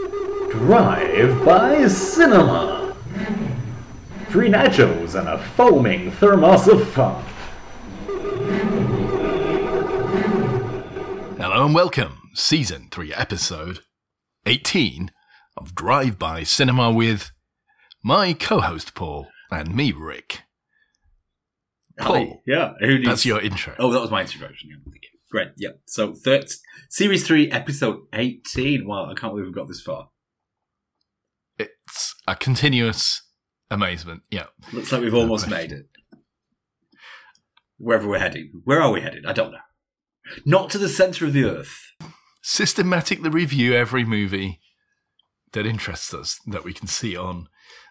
Drive by Cinema. Free nachos and a foaming thermos of fun. Hello and welcome, season 3, episode 18 of Drive By Cinema with my co host Paul and me, Rick. Paul, Hi. Yeah. Who needs- that's your intro. Oh, that was my introduction. Yeah. Great. Yeah. So, third, series three, episode 18. Wow. I can't believe we've got this far. It's a continuous amazement. Yeah. Looks like we've almost made it. Wherever we're heading. Where are we headed? I don't know. Not to the center of the earth. Systematically review every movie that interests us that we can see on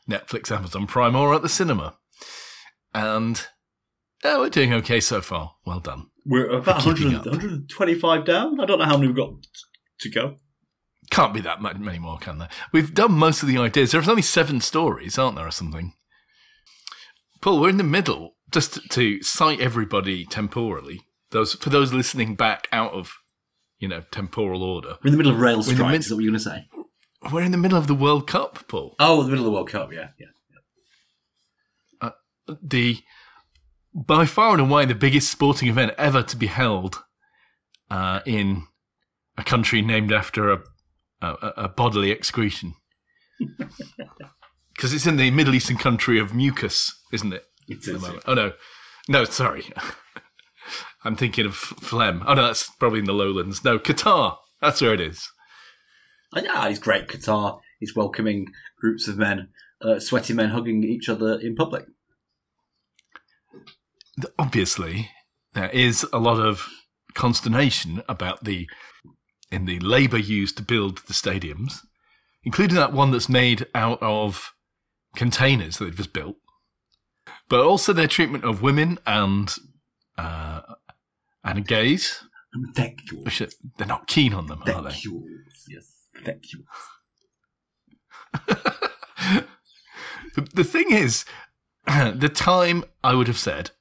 Netflix, Amazon Prime, or at the cinema. And yeah, we're doing okay so far. Well done. We're about We're 100, 125 down. I don't know how many we've got to go. Can't be that many more, can there? We've done most of the ideas. There's only seven stories, aren't there, or something? Paul, we're in the middle, just to cite everybody temporally. Those for those listening back out of, you know, temporal order. We're in the middle of rail strikes. mid- Is that what you're going to say? We're in the middle of the World Cup, Paul. Oh, the middle of the World Cup. Yeah. Yeah. Uh, the by far and away the biggest sporting event ever to be held uh, in a country named after a a, a bodily excretion. Because it's in the Middle Eastern country of mucus, isn't it? It is. moment. Oh no, no, sorry. I'm thinking of phlegm. Oh no, that's probably in the lowlands. No, Qatar. That's where it is. Yeah, he's great. Qatar. He's welcoming groups of men, uh, sweaty men hugging each other in public. Obviously, there is a lot of consternation about the in the labour used to build the stadiums, including that one that's made out of containers that they've just built, but also their treatment of women and uh, and gays. Thank you. Which are- they're not keen on them, are they? You. Yes. Thank you. the, the thing is, the time I would have said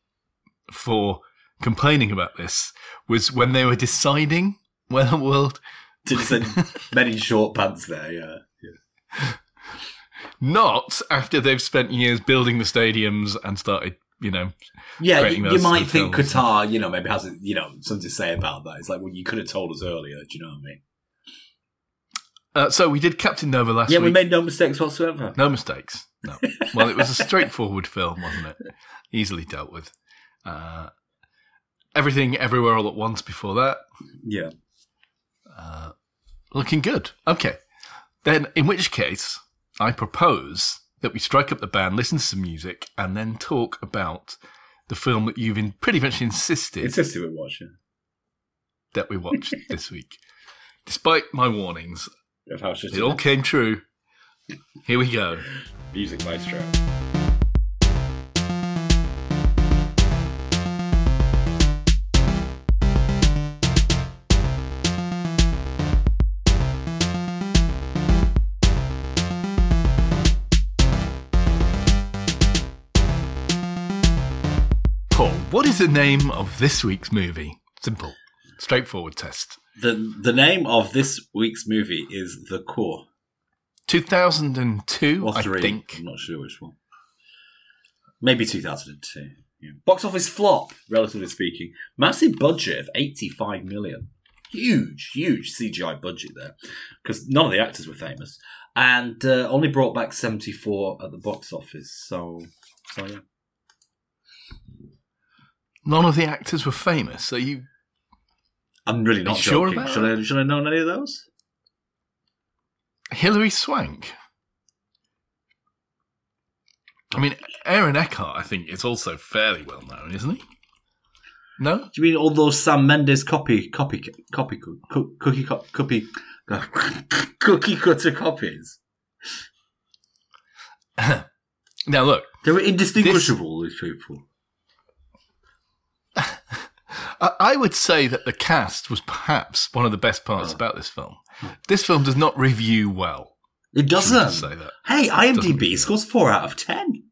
for complaining about this was when they were deciding whether the world, Did you send men in short pants there? Yeah. yeah. not after they've spent years building the stadiums and started, you know, Yeah, you, you might think. Qatar, you know, maybe has you know something to say about that. It's like, well, you could have told us earlier. Do you know what I mean? uh, so we did Captain Nova last yeah, week. we made no mistakes whatsoever. no mistakes. No. Well, it was a straightforward film, wasn't it? Easily dealt with. Uh, everything, everywhere, all at once. Before that, Yeah. Uh, looking good. Okay. Then, in which case, I propose that we strike up the band, listen to some music, and then talk about the film that you've in pretty much insisted Insisted we watch it. that we watched this week. Despite my warnings, Of how shit it all came true. Here we go. Music maestro. Is the name of this week's movie? Simple, straightforward test. The the name of this week's movie is The Core. 2002, Or I three. think. I'm not sure which one. Maybe 2002. Yeah. Box office flop, relatively speaking. Massive budget of 85 million. Huge, huge CGI budget there. Because none of the actors were famous. And uh, only brought back 74 at the box office. So, so yeah. None of the actors were famous. Are you I'm really not sure joking. about should, I, should I know any of those? Hilary Swank. I mean, Aaron Eckhart, I think, is also fairly well known, isn't he? No? Do you mean all those Sam Mendes copy, copy, copy, coo- cookie, co- copy, uh, cookie cutter copies? now, look, They were indistinguishable, these people. I, would say that the cast was perhaps one of the best parts Oh. about this film. This film does not review well. It Should we just doesn't. say that. Hey, IMDb scores four out of ten.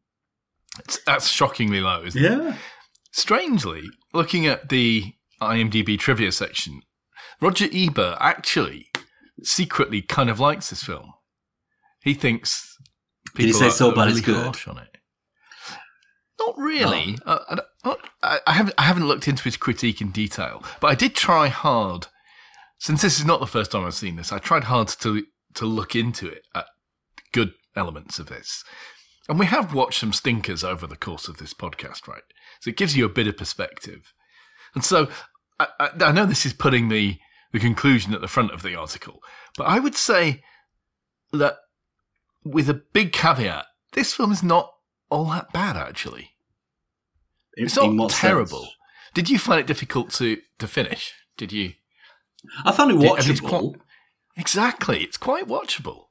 It's, that's shockingly low, isn't it? Yeah. Strangely, looking at the IMDb trivia section, Roger Ebert actually secretly kind of likes this film. He thinks Did he people say are- so bad really it's good? harsh on it. Not really. Uh, I, don't- I, I haven't. I haven't looked into his critique in detail, but I did try hard. Since this is not the first time I've seen this, I tried hard to to look into it at good elements of this, and we have watched some stinkers over the course of this podcast, right? So it gives you a bit of perspective, and so I, I, I know this is putting the the conclusion at the front of the article, but I would say that with a big caveat, this film is not all that bad actually. In- It's not terrible. sense? Did you find it difficult to, to finish? Did you? I found it Did- it's watchable. Exactly. It's quite watchable.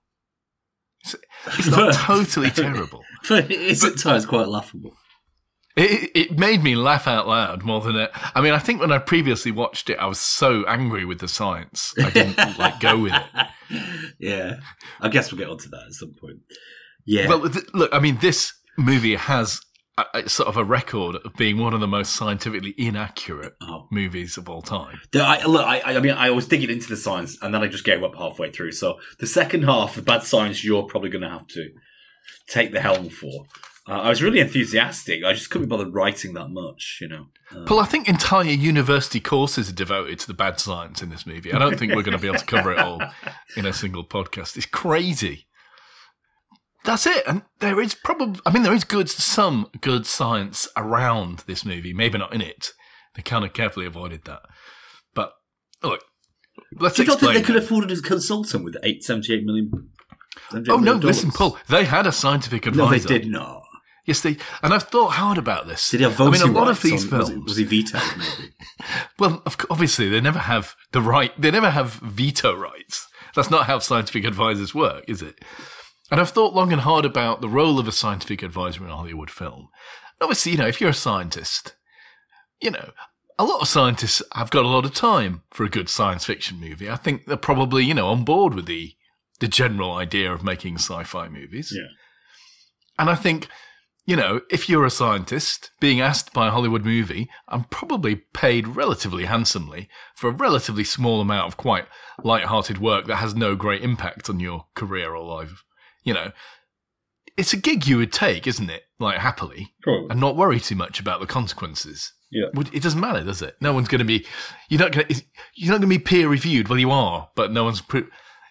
It's, it's not totally terrible. but it is at times quite laughable. It, it made me laugh out loud more than it. I mean, I think when I previously watched it, I was so angry with the science. I didn't like go with it. Yeah, I guess we'll get onto that at some point. Yeah, Well, th- look, I mean, this movie has a sort of a record of being one of the most scientifically inaccurate oh. movies of all time. I, look, I, I mean, I was digging into the science, and then I just gave up halfway through. So the second half, the bad science, you're probably going to have to take the helm for. Uh, I was really enthusiastic. I just couldn't be bothered writing that much, you know. Uh, Paul, I think entire university courses are devoted to the bad science in this movie. I don't think we're going to be able to cover it all in a single podcast. It's crazy. That's it. And there is probably, I mean, there is good, some good science around this movie. Maybe not in it. They kind of carefully avoided that. But look, let's do you not think they could afford a consultant with eight seventy-eight million? $78 Oh no! million Listen. Paul. They had a scientific advisor. No, they did not. Yes, they. And I've thought hard about this. Did he have I voting mean, a lot of these on- films. Was, it- was he vetoed? Maybe. Well, of, obviously, they never have the right. They never have veto rights. That's not how scientific advisors work, is it? And I've thought long and hard about the role of a scientific advisor in a Hollywood film. Obviously, you know, if you're a scientist, you know, a lot of scientists have got a lot of time for a good science fiction movie. I think they're probably, you know, on board with the the general idea of making sci-fi movies. Yeah. And I think, you know, if you're a scientist being asked by a Hollywood movie, I'm probably paid relatively handsomely for a relatively small amount of quite light-hearted work that has no great impact on your career or life. You know, it's a gig you would take, isn't it? Like happily, Probably. and not worry too much about the consequences. Yeah. It doesn't matter, does it? No one's going to be. You're not going. to You're not going to be peer reviewed. Well, you are, but no one's.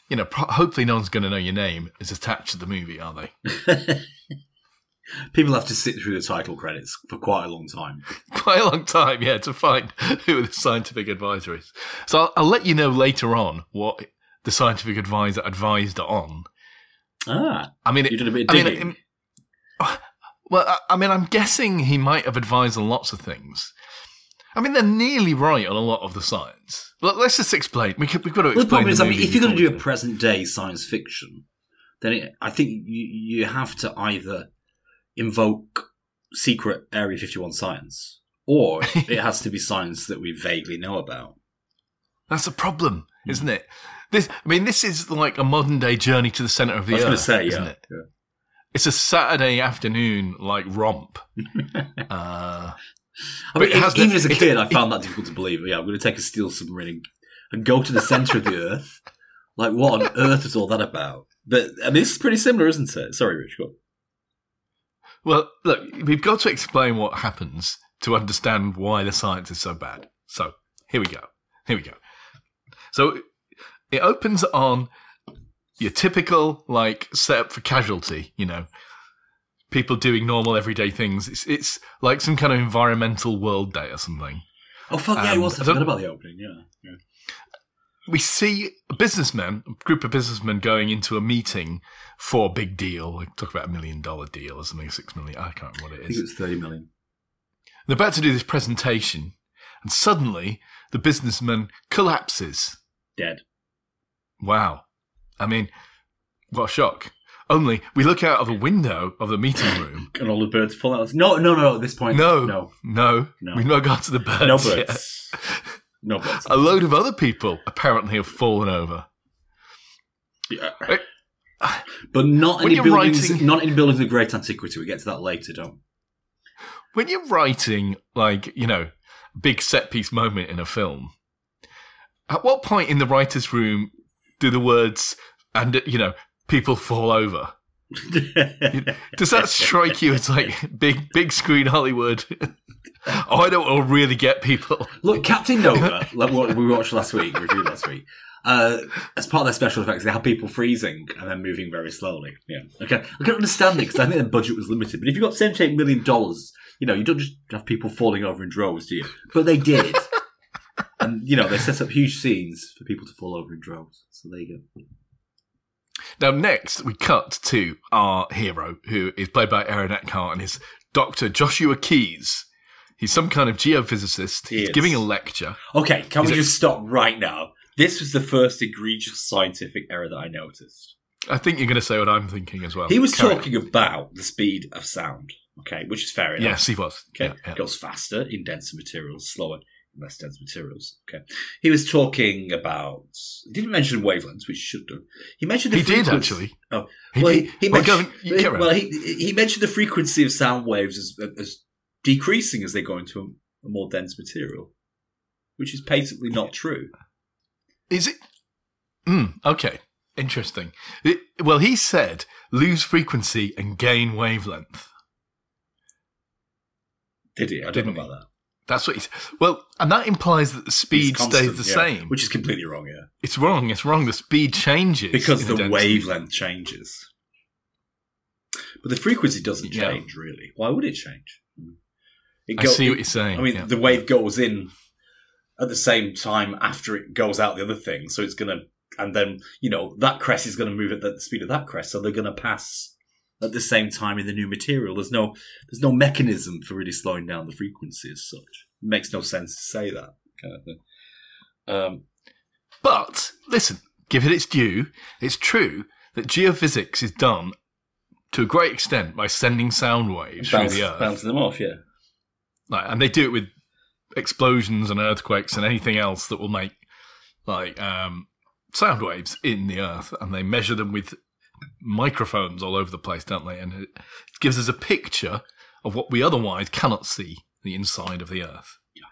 You know, hopefully, no one's going to know your name is attached to the movie, are they? People have to sit through the title credits for quite a long time. quite a long time, yeah, to find who the scientific advisor is. So I'll, I'll let you know later on what the scientific advisor advised on. Ah, I mean, you did a bit of I mean, digging. it- well, I, I mean, I'm guessing he might have advised on lots of things. I mean, they're nearly right on a lot of the science. Look, let's just explain. We could, we've got to Well, the explain. problem is, I mean, if you're going to do a present day science fiction, then it, I think you you have to either invoke secret Area 51 science, or it has to be science that we vaguely know about. That's a problem, isn't it? This, I mean, this is like a modern day journey to the center of the I was earth. going to say, isn't yeah, it? yeah. It's a Saturday afternoon like romp. uh, I mean, it has the- even as a it- kid, I found that difficult to believe. Yeah, I'm going to take a steel submarine and, and go to the center of the Earth. Like, what on earth is all that about? But I mean, this is pretty similar, isn't it? Sorry, Rich. Well, look, we've got to explain what happens to understand why the science is so bad. So, here we go. Here we go. So, it opens on your typical, like, setup for casualty, you know, people doing normal everyday things. It's, it's like some kind of environmental world day or something. Oh fuck yeah, it Um, was. I I forgot about the opening. Yeah, yeah. we see a businessman, a group of businessmen going into a meeting for a big deal. Like talk about a million dollar deal or something, six million. I can't remember what I it think is. it was thirty million. They're about to do this presentation, and suddenly the businessman collapses. Dead. Wow. I mean, what a shock. Only we look out of a window of the meeting room. And all the birds fall out. No, no, no. At this point, No, no, no, No. we've not got to the birds. no yet. No birds. A load of other people apparently have fallen over. Yeah. But not any buildings. writing- Not any buildings of great antiquity. We get to that later, don't? we? when you're writing like you know big set piece moment in a film at what point in the writers room do the words and you know people fall over. Does that strike you as like big big screen Hollywood? oh, I don't really get people. Look, Captain Nova, like what we watched last week, reviewed last week. Uh, as part of their special effects, they have people freezing and then moving very slowly. Yeah, okay, I can understand it because I think their budget was limited. But if you've got seventy-eight million dollars, you know you don't just have people falling over in droves, do you? But they did, and you know they set up huge scenes for people to fall over in droves. So there you go. Now, next we cut to our hero, who is played by Aaron Eckhart, and is Doctor Joshua Keyes. He's some kind of geophysicist. He He's is. giving a lecture. Okay, can Is we just stop right now? This was the first egregious scientific error that I noticed. I think you're going to say what I'm thinking as well. He was Carry on. talking about the speed of sound, okay, which is fair enough. Yes, he was. Okay, Yeah, yeah. it goes faster in denser materials, slower less dense materials. Okay, he was talking about. He didn't mention wavelengths, which should do. He mentioned the He did actually. Oh, He well, did. he, he Well, mentioned, on, you carry on. well, he, he mentioned the frequency of sound waves as, as decreasing as they go into a, a more dense material, which is basically not true. Is it? Mm, okay, interesting. It- well, he said lose frequency and gain wavelength. Did he? I don't Didn't know about that. That's what he's. Well, and that implies that the speed constant, stays the yeah, same. which is completely wrong. Yeah, it's wrong. It's wrong. The speed changes because the wavelength changes, but the frequency doesn't Yeah. change really. Why would it change? It I see what you're saying. I mean, yeah. the wave goes in at the same time after it goes out the other thing, so it's gonna, and then you know that crest is gonna move at the speed of that crest, so they're gonna pass at the same time in the new material. There's no, there's no mechanism for really slowing down the frequency as such. It makes no sense to say that kind of thing. Um, But listen, give it its due. It's true that geophysics is done to a great extent by sending sound waves through the earth, bouncing them off, yeah. like, and they do it with explosions and earthquakes and anything else that will make like um, sound waves in the earth, and they measure them with microphones all over the place, don't they? And it gives us a picture of what we otherwise cannot see the inside of the earth. Yeah.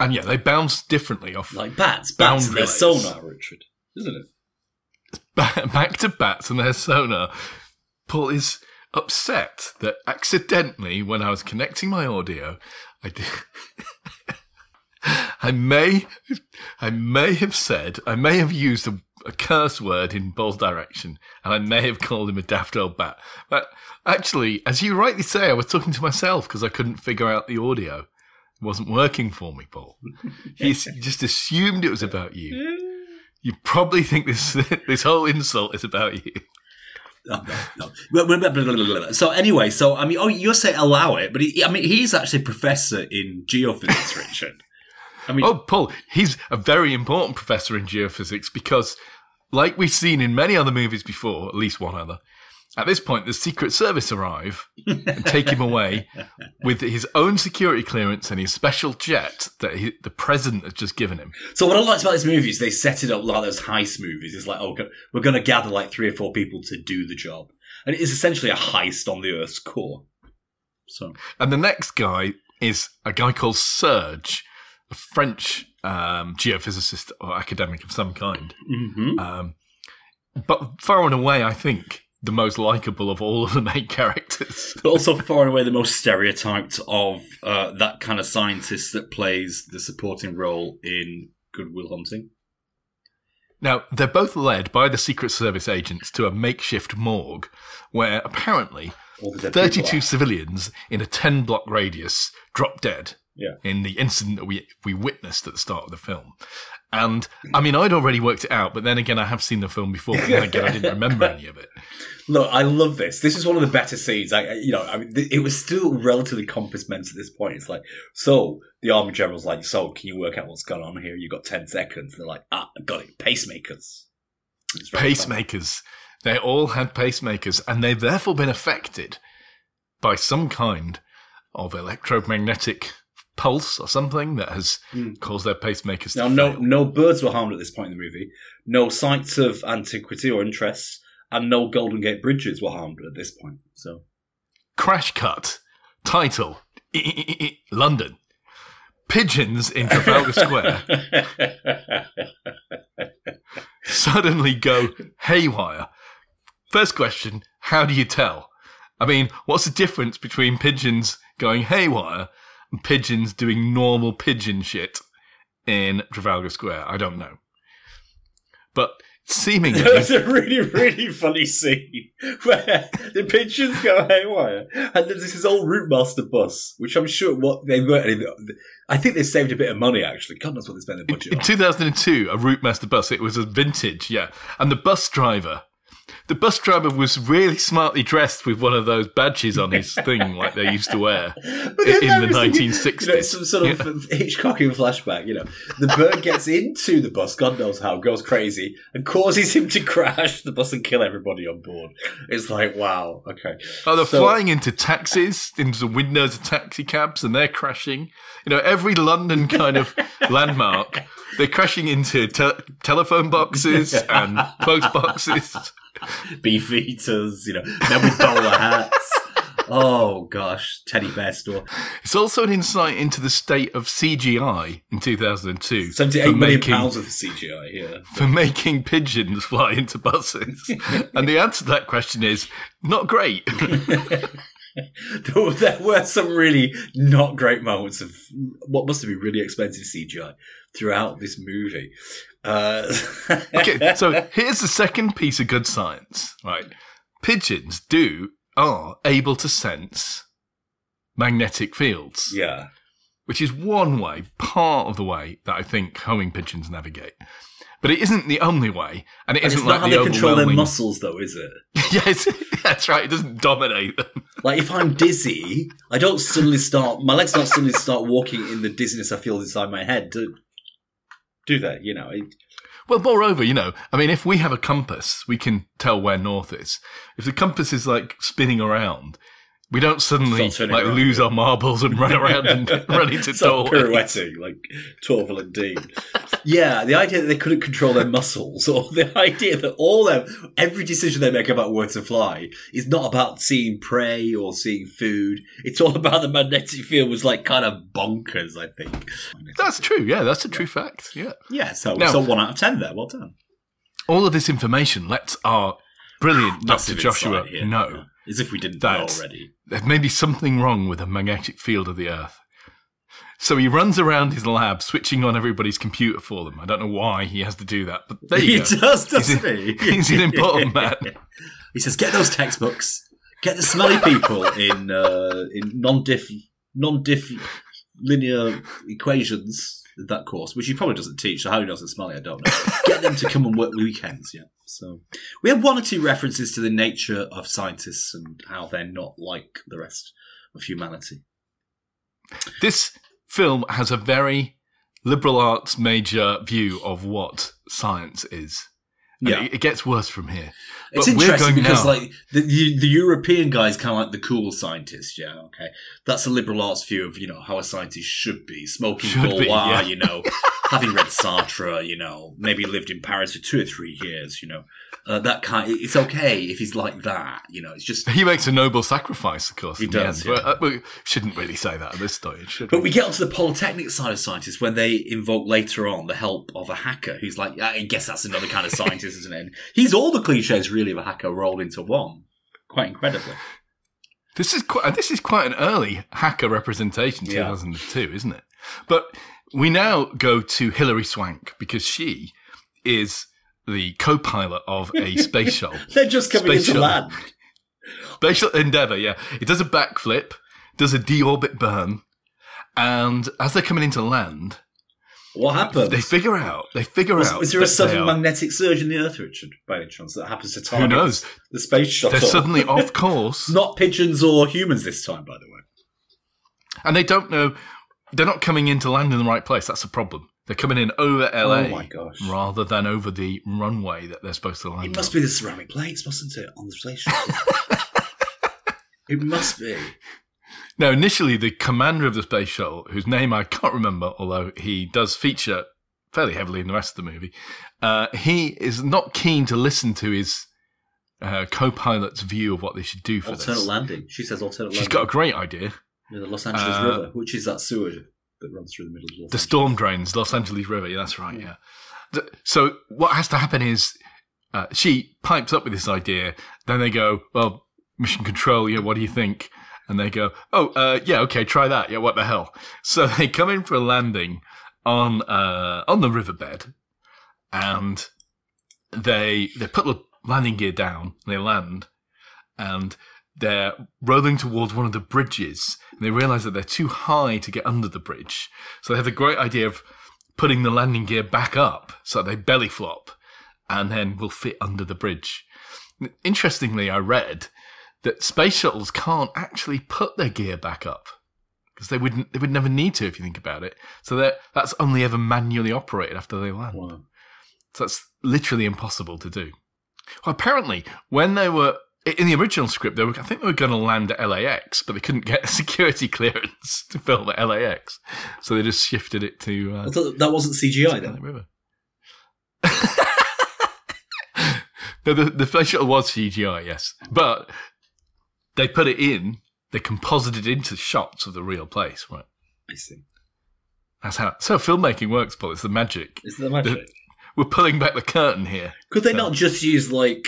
And yeah, they bounce differently off Like bats, bats, Bound their sonar, Richard, isn't it? back to bats and their sonar. Paul is upset that accidentally, when I was connecting my audio, I did. I may, I may have said, I may have used a, a curse word in Paul's direction, and I may have called him a daft old bat. But actually, as you rightly say, I was talking to myself because I couldn't figure out the audio. It wasn't working for me, Paul. He just assumed it was about you. You probably think this this whole insult is about you. No, no. So anyway, so I mean, oh, you're saying allow it, but he, I mean, he's actually a professor in geophysics, Richard. I mean, Oh, Paul, he's a very important professor in geophysics because, like we've seen in many other movies before, at least one other, at this point the Secret Service arrive and take him away with his own security clearance and his special jet that he, the president has just given him. so what I liked about this movie is they set it up like those heist movies. It's like, oh, we're going to gather like three or four people to do the job, and it is essentially a heist on the Earth's core. So And the next guy is a guy called Serge, a French um, geophysicist or academic of some kind. Mhm. Um, but far and away, I think the most likable of all of the main characters. but also far and away the most stereotyped of uh, that kind of scientist that plays the supporting role in Good Will Hunting. Now, they're both led by the Secret Service agents to a makeshift morgue where apparently All the dead people 32 civilians in a 10 block radius drop dead Yeah. in the incident that we, we witnessed at the start of the film. And I mean, I'd already worked it out, but then again, I have seen the film before, but then again, I didn't remember any of it. Look, I love this. This is one of the better scenes. I, you know, I mean, th- it was still relatively compass at this point. It's like, so the army general's like, so can you work out what's going on here? You got ten seconds. They're like, ah, I got it. Pacemakers. Pacemakers. They all had pacemakers, and they've therefore been affected by some kind of electromagnetic pulse or something that has Hmm. caused their pacemakers Now, to no, fail. no birds were harmed at this point in the movie. No sites of antiquity or interest, and no Golden Gate bridges were harmed at this point. So, Crash cut. Title London. pigeons in Trafalgar Square suddenly go haywire. First question How do you tell? I mean, what's the difference between pigeons going haywire pigeons doing normal pigeon shit in Trafalgar Square? I don't know. But seemingly. There's a really, really funny scene where the pigeons go haywire, and there's this old Routemaster bus, which I'm sure what they weren't. I think they saved a bit of money actually. God knows what they spent their budget In on. 2002, a Routemaster bus. It was a vintage, yeah. And the bus driver, the bus driver was really smartly dressed with one of those badges on his thing, like they used to wear But in the 1960s. You know, some sort of Hitchcockian flashback. You know, the bird gets into the bus, God knows how, goes crazy, and causes him to crash the bus and kill everybody on board. It's like, wow, okay. Oh, they're So- flying into taxis, into the windows of taxi cabs, and they're crashing. You know, every London kind of landmark, they're crashing into te- telephone boxes and post boxes. Beef eaters, you know, men with bowler hats. Oh gosh, teddy bear store. It's also an insight into the state of CGI in 2002 Seventy-eight for million making- pounds of CGI here. for making pigeons fly into buses? and the answer to that question is not great. there were- some really not great moments of what must have been really expensive CGI throughout this movie. Uh, okay, so here's the second piece of good science, right? Pigeons do are able to sense magnetic fields, yeah, which is one way, part of the way that I think homing pigeons navigate. But it isn't the only way, and it and it's isn't not like how the they control their muscles, though, is it? yes, that's right. It doesn't dominate them. Like if I'm dizzy, I don't suddenly start. My legs don't suddenly start walking in the dizziness I feel inside my head. Do, do they? You know, it, Well, moreover, you know, I mean, if we have a compass, we can tell where north is. If the compass is like spinning around, we don't suddenly like around. lose our marbles and run around and run into doorways. pirouetting like Torvill and Dean. yeah, the idea that they couldn't control their muscles, or the idea that all their every decision they make about where to fly is not about seeing prey or seeing food. It's all about the magnetic field was like kind of bonkers. I think. That's true. Yeah, that's a true fact. Yeah. Yeah, so Now- so one out of ten there. Well done. All of this information lets our brilliant Dr. Joshua know As if we didn't that know already. there may be something wrong with the magnetic field of the Earth. So he runs around his lab, switching on everybody's computer for them. I don't know why he has to do that, but there He go. does, doesn't He's he? he's an important man. He says, "Get those textbooks. Get the smelly people in uh, in non-diff non-diff linear equations." That course, which he probably doesn't teach, so how he knows it's smelly, I don't know. Get them to come and work weekends, yeah. So we have one or two references to the nature of scientists and how they're not like the rest of humanity. This film has a very liberal arts major view of what science is. And Yeah. it, it gets worse from here. It's But we're interesting because, now- like, the, the European guy is kind of like the cool scientist. Yeah, okay, that's a liberal arts view of you know how a scientist should be, smoking Should be, yeah. you know, having read Sartre, you know, maybe lived in Paris for two or three years, you know, uh, that kind. It's okay if he's like that, you know. It's just. He makes a noble sacrifice, of course. He does, yeah. But, uh, we shouldn't really say that at this stage, should But we get onto the polytechnic side of scientists when they invoke later on the help of a hacker who's like, I guess that's another kind of scientist, isn't it? And he's all the cliches really of a hacker rolled into one, quite incredibly. This is quite. This is quite an early hacker representation, Yeah. 2002, isn't it? But we now go to Hilary Swank because she is the co-pilot of a space shuttle. They're just coming Space into shuttle. land. Space shuttle Endeavour, yeah. It does a backflip, does a deorbit burn, and as they're coming into land, What happens? they figure out. They figure Was, out. was there a sudden magnetic surge in the Earth, Richard, by any chance, that happens to Who knows? the space shuttle? They're suddenly off course, Not pigeons or humans this time, by the way. and they don't know. They're not coming in to land in the right place. That's a problem. They're coming in over LA Oh my gosh. rather than over the runway that they're supposed to land. It must on. be the ceramic plates, mustn't it, on the space shuttle? it must be. Now, initially, the commander of the space shuttle, whose name I can't remember, although he does feature fairly heavily in the rest of the movie, uh, he is not keen to listen to his uh, co-pilot's view of what they should do for Alternate this. landing. She says alternate She's landing. got a great idea. Near the Los Angeles uh, River, which is that sewer that runs through the middle of Los The Angeles. storm drains, Los Angeles River. Yeah, that's right. Yeah. Th- So what has to happen is uh, she pipes up with this idea. Then they go, "Well, mission control. Yeah, what do you think?" And they go, "Oh, uh, yeah, okay, try that. Yeah, what the hell?" So they come in for a landing on uh, on the riverbed, and they they put the landing gear down. They land, and they're rolling towards one of the bridges. And they realize that they're too high to get under the bridge. So they have the great idea of putting the landing gear back up so they belly flop and then will fit under the bridge. Interestingly, I read that space shuttles can't actually put their gear back up because they wouldn't they would never need to if you think about it. So that that's only ever manually operated after they land. Wow. So that's literally impossible to do. Well, apparently, when they were in the original script, they were, I think they were going to land at LAX, but they couldn't get a security clearance to film at LAX, so they just shifted it to. Uh, that wasn't CGI the then. river. no, the, the space shuttle was CGI, yes, but they put it in. They composited into shots of the real place, right? I see. That's how. So filmmaking works, Paul. It's the magic. Is that magic? We're pulling back the curtain here. Could they So- not just use like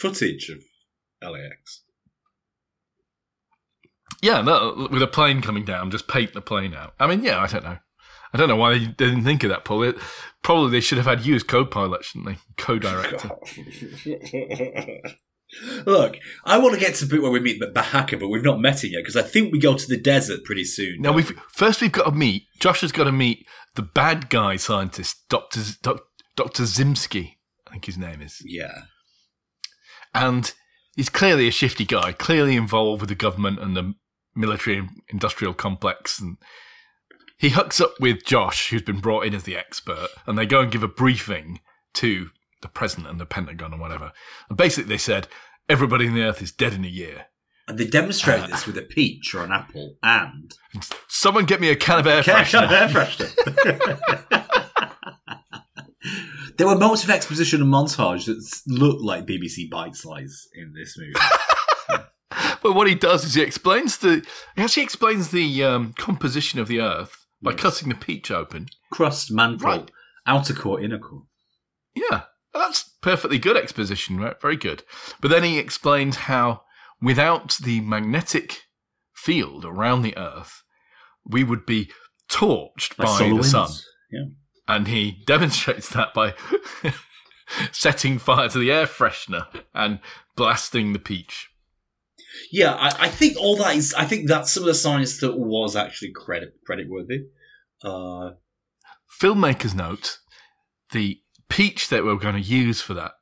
footage of LAX? Yeah, no, with a plane coming down, just paint the plane out. I mean, yeah, I don't know. I don't know why they didn't think of that, Paul. It, probably they should have had you as co-pilot, shouldn't they? Co-director. Look, I want to get to the bit where we meet Bahaka, but we've not met him yet because I think we go to the desert pretty soon. Now we've first we've got to meet. Josh has got to meet the bad guy scientist, Doctor Doc, Doctor Zimsky. I think his name is, Yeah. And he's clearly a shifty guy, clearly involved with the government and the military industrial complex. And he hooks up with Josh, who's been brought in as the expert, and they go and give a briefing to the president and the Pentagon and whatever. And basically, they said everybody on the Earth is dead in a year. And they demonstrate this with a peach or an apple and Someone get me a can of air freshener. Can of air freshener. there were moments of exposition and montage that looked like BBC Bitesize in this movie. But what he does is he explains the he actually explains the um, composition of the Earth by Yes. cutting the peach open. Crust, mantle, Right. outer core, inner core. Yeah, that's perfectly good exposition, right? Very good. But then he explains how without the magnetic field around the Earth, we would be torched Like by the winds. sun. Yeah. And he demonstrates that by setting fire to the air freshener and blasting the peach. Yeah, I, I think all that is. I think that's some of the science that was actually credit credit worthy. Uh, filmmaker's note, the peach that we were going to use for that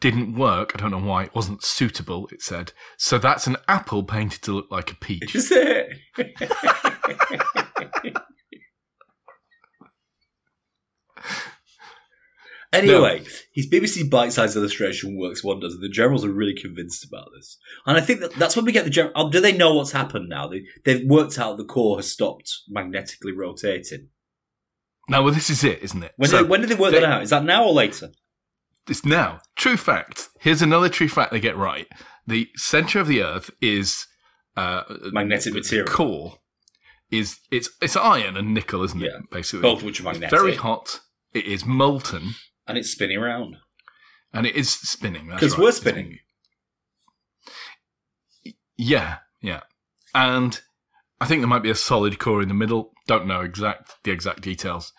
didn't work. I don't know why. It wasn't suitable, it said. So that's an apple painted to look like a peach. is it? Anyway, his BBC bite-sized illustration works wonders, and the generals are really convinced about this. And I think that that's when we get the general. Oh, do they know what's happened now? They, they've worked out the core has stopped magnetically rotating. Now, well, this is it, isn't it? When, So, did, when did they work they- that out? Is that now or later? It's now. True fact. Here's another true fact they get right. The center of the Earth is uh, Magnetic the material. Core is it's it's iron and nickel, isn't Yeah. it? Basically, Both which are magnetic. very hot. It is molten and it's spinning around. and it is spinning. Because right. we're spinning. Yeah, yeah, and I think there might be a solid core in the middle. Don't know exact the exact details.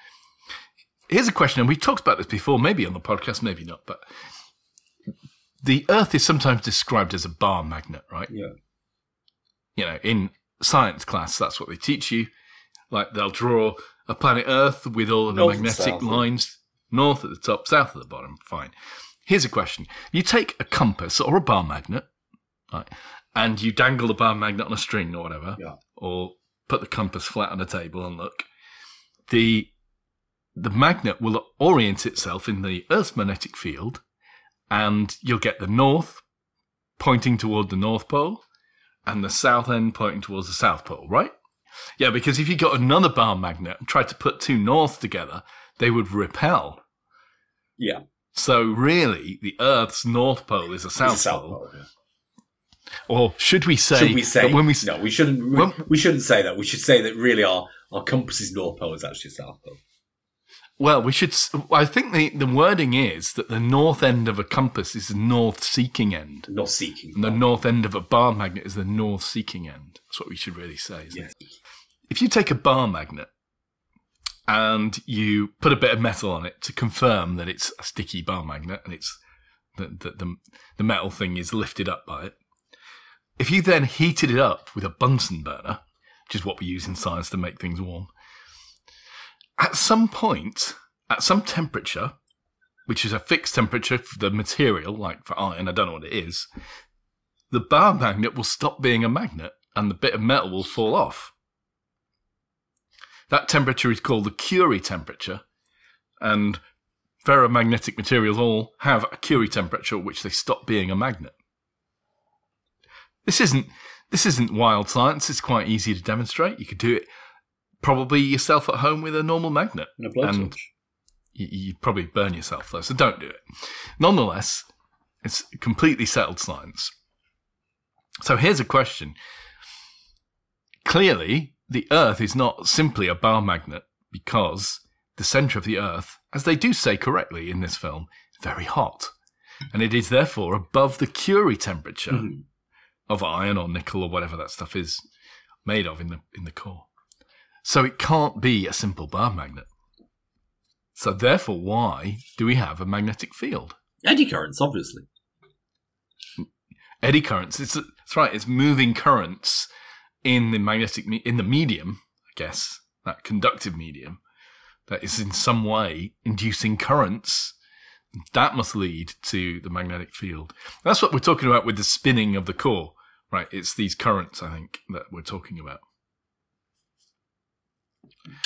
Here's a question, and we talked about this before, maybe on the podcast, maybe not, but the Earth is sometimes described as a bar magnet, right? Yeah. You know, in science class, that's what they teach you. Like they'll draw a planet Earth with all of the North magnetic south. lines, north at the top, south at the bottom. Fine. Here's a question: You take a compass or a bar magnet, right, and you dangle the bar magnet on a string or whatever, Yeah. or put the compass flat on a table and look. The the magnet will orient itself in the Earth's magnetic field, and you'll get the north pointing toward the North Pole, and the south end pointing towards the South Pole, right? Yeah, because if you got another bar magnet and tried to put two norths together, they would repel. Yeah. So really, the Earth's North Pole is a South It's a Pole. yeah. Or should we say? Should we say when we no? We shouldn't. We, When- we shouldn't say that. We should say that really our our compass's north pole is actually south pole. Well, we should. I think the, the wording is that the north end of a compass is the north seeking end, Not seeking. and the north end of a bar magnet is the north seeking end. That's what we should really say. Isn't Yes. it? If you take a bar magnet and you put a bit of metal on it to confirm that it's a sticky bar magnet and it's that the, the, the metal thing is lifted up by it, if you then heated it up with a Bunsen burner, which is what we use in science to make things warm, at some point, at some temperature, which is a fixed temperature for the material, like for iron, I don't know what it is, the bar magnet will stop being a magnet and the bit of metal will fall off. That temperature is called the Curie temperature, and ferromagnetic materials all have a Curie temperature at which they stop being a magnet. This isn't this isn't wild science. It's quite easy to demonstrate. You could do it probably yourself at home with a normal magnet. And. And you, you'd probably burn yourself though, so don't do it. Nonetheless, it's completely settled science. So here's a question. Clearly, the Earth is not simply a bar magnet because the center of the Earth, as they do say correctly in this film, is very hot. And it is therefore above the Curie temperature Mhm. of iron or nickel or whatever that stuff is made of in the in the core. So it can't be a simple bar magnet. So therefore, why do we have a magnetic field? eddy currents, obviously. Eddy currents. It's that's right. It's moving currents in the magnetic me- in the medium. I guess that conductive medium that is in some way inducing currents. That must lead to the magnetic field. That's what we're talking about with the spinning of the core, right? It's these currents, I think, that we're talking about.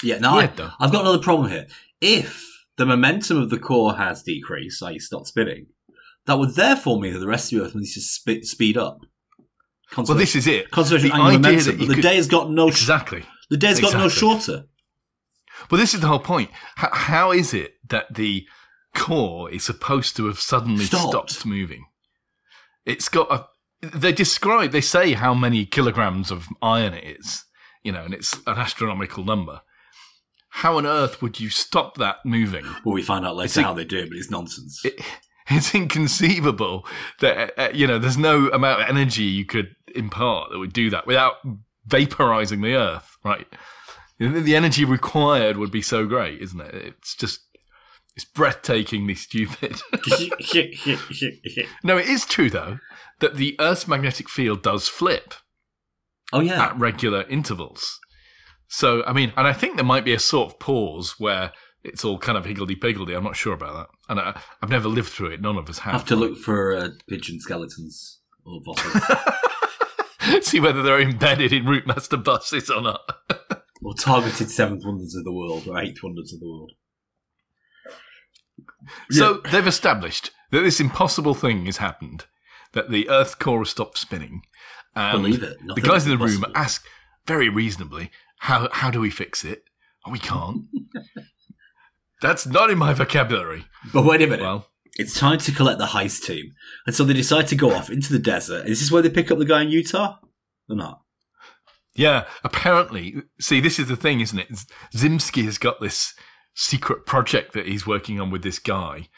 Yeah. Now I, I've got another problem here. If the momentum of the core has decreased, i.e., stopped spinning, that would therefore mean that the rest of the Earth needs to spe- speed up. Well, this is it. conservation the angular momentum. that But you the could- day has got no. Exactly. the day's got no shorter. Well, this is the whole point. H- how is it that the core is supposed to have suddenly Stopped. stopped, moving? It's got a. They describe, they say how many kilograms of iron it is, you know, and it's an astronomical number. How on earth would you stop that moving? Well, we find out later how they do it, but it's nonsense. It, it's inconceivable that uh, you know there's no amount of energy you could impart that would do that without vaporizing the earth right the energy required would be so great isn't it it's just it's breathtakingly stupid no it is true though that the earth's magnetic field does flip oh yeah. at regular intervals. So, I mean, and I think there might be a sort of pause where it's all kind of higgledy piggledy. I'm not sure about that. And I, I've never lived through it. None of us have. have to look for uh, pigeon skeletons or fossils. See whether they're embedded in Routemaster buses or not. or targeted seventh wonders of the world or eighth wonders of the world. So they've established that this impossible thing has happened, that the Earth core has stopped spinning. And Believe it. The guys in the room impossible. ask very reasonably, how, how do we fix it? Oh, we can't. That's not in my vocabulary. But wait a minute. Well, It's time to collect the heist team. And so they decide to go off into the desert. Is this where they pick up the guy in Utah? Or not? Yeah, apparently. See, this is the thing, isn't it? Zimsky has got this secret project that he's working on with this guy,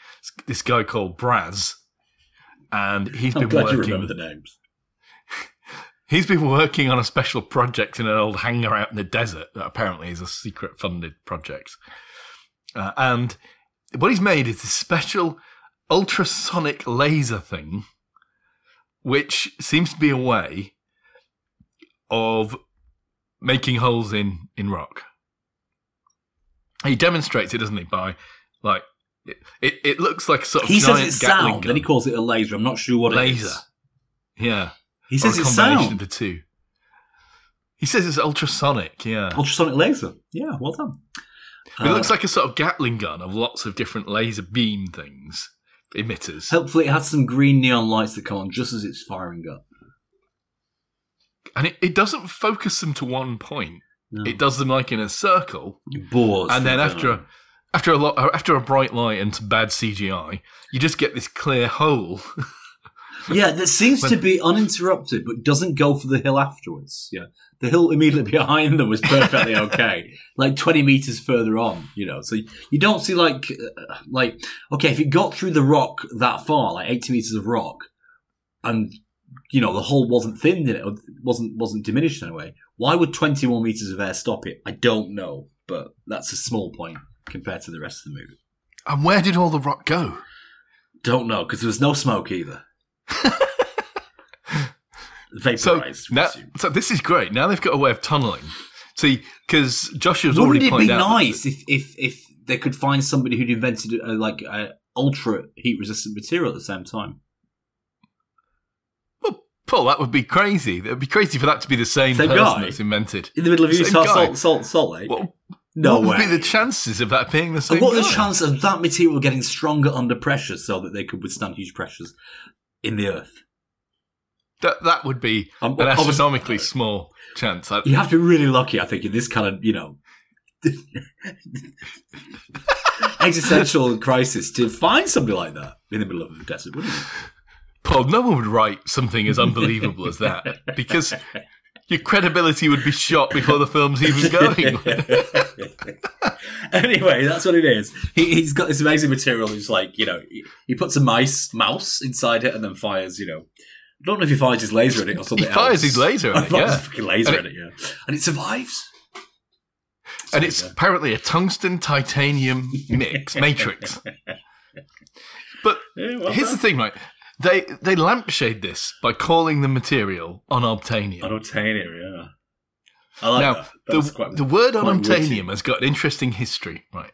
this guy called Braz, and he's I'm been glad you working. remember the names. He's been working on a special project in an old hangar out in the desert that apparently is a secret funded project. Uh, and what he's made is this special ultrasonic laser thing, which seems to be a way of making holes in, in rock. He demonstrates it, doesn't he, by like it, it, it looks like a sort of He says it's Gatling sound, gun. then he calls it a laser. I'm not sure what it Laser. is. yeah. He says it's combination sound. of the two. He says it's ultrasonic, yeah. Ultrasonic laser. Yeah, well done. it Uh, looks like a sort of Gatling gun of lots of different laser beam things, emitters. Hopefully, it has some green neon lights that come on just as it's firing up. And it, it doesn't focus them to one point. No. It does them like in a circle. Bores. and then after a, after a lot, after a bright light and some bad CGI, you just get this clear hole Yeah, that seems When- to be uninterrupted, but doesn't go for the hill afterwards. Yeah, the hill immediately behind them was perfectly okay, like twenty meters further on. You know, so you don't see like uh, like okay, if it got through the rock that far, like eighty meters of rock, and you know the hull wasn't thinned in it, wasn't wasn't diminished in a way. Why would 21 meters of air stop it? I don't know, but that's a small point compared to the rest of the movie. And where did all the rock go? Don't know because there was no smoke either. So Vaporized. we now, so this is great. Now they've got a way of tunneling. See, because Joshua's Wouldn't already it be pointed out. that- nice if, if if they could find somebody who'd invented a, like a ultra heat resistant material at the same time? Paul, that would be crazy. It would be crazy for that to be the same, Same person guy? that's invented. In the middle of Same Utah guy. Salt Salt Salt Lake? What, no what would be the chances of that being the same? and what are the guy? chances of that material getting stronger under pressure so that they could withstand huge pressures in the Earth? That that would be Um, an astronomically small chance. I, You have to be really lucky, I think, in this kind of you know existential crisis to find somebody like that in the middle of the desert, wouldn't you? Paul, no one would write something as unbelievable as that because your credibility would be shot before the film's even going. anyway, that's what it is. He, he's got this amazing material. He's like, you know, he, he puts a mice mouse inside it and then fires, you know, I don't know if he fires his laser at it or something. He fires else. his laser at it, yeah. his fucking laser And at it, yeah, and it survives. and it's apparently a tungsten titanium mix matrix. But Yeah, well here's the thing, right? They they lampshade this by calling the material unobtainium. unobtainium. Yeah, I like now, that. That's the, quite the word unobtainium has got an interesting history, right?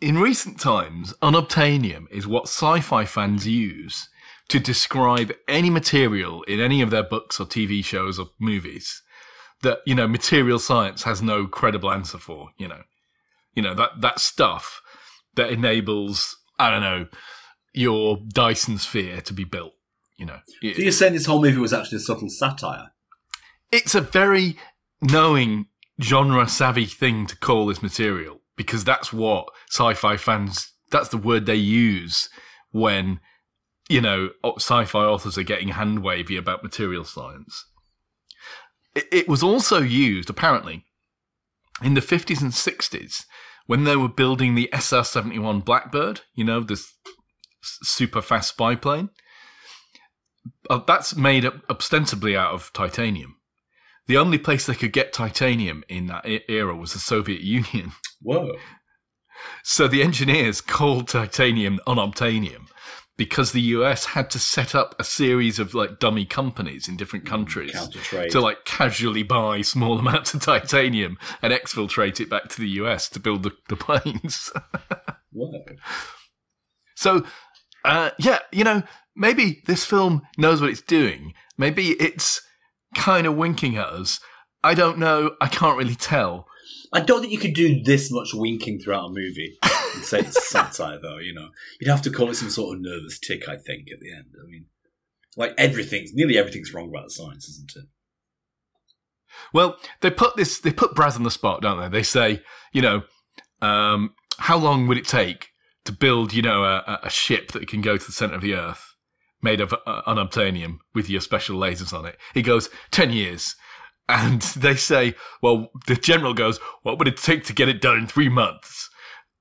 In recent times, unobtainium is what sci-fi fans use to describe any material in any of their books or TV shows or movies that you know material science has no credible answer for. You know, you know that that stuff that enables I don't know your Dyson sphere to be built. You know, So you're saying this whole movie was actually a subtle satire? it's a very knowing genre savvy thing to call this material because that's what sci-fi fans that's the word they use when you know sci-fi authors are getting hand wavy about material science it, it was also used apparently in the 50s and 60s when they were building the SR-71 Blackbird you know this super fast spy plane uh, that's made up ostensibly out of titanium the only place they could get titanium in that era was the Soviet Union. Whoa! So the engineers called titanium unobtainium because the US had to set up a series of like dummy companies in different countries to like casually buy small amounts of titanium and exfiltrate it back to the US to build the, the planes. Whoa! So, uh, yeah, you know, maybe this film knows what it's doing. Maybe it's kind of winking at us. I don't know. I can't really tell. I don't think you could do this much winking throughout a movie and say it's satire, though. You know, you'd have to call it some sort of nervous tick. I think at the end. I mean, like everything's nearly everything's wrong about the science, isn't it? Well, they put this, they put Braz on the spot, don't they? They say, you know, um, how long would it take to build, you know, a, a ship that can go to the center of the Earth made of uh, unobtainium with your special lasers on it? He goes, 10 years. And they say, well, the general goes, what would it take to get it done in three months?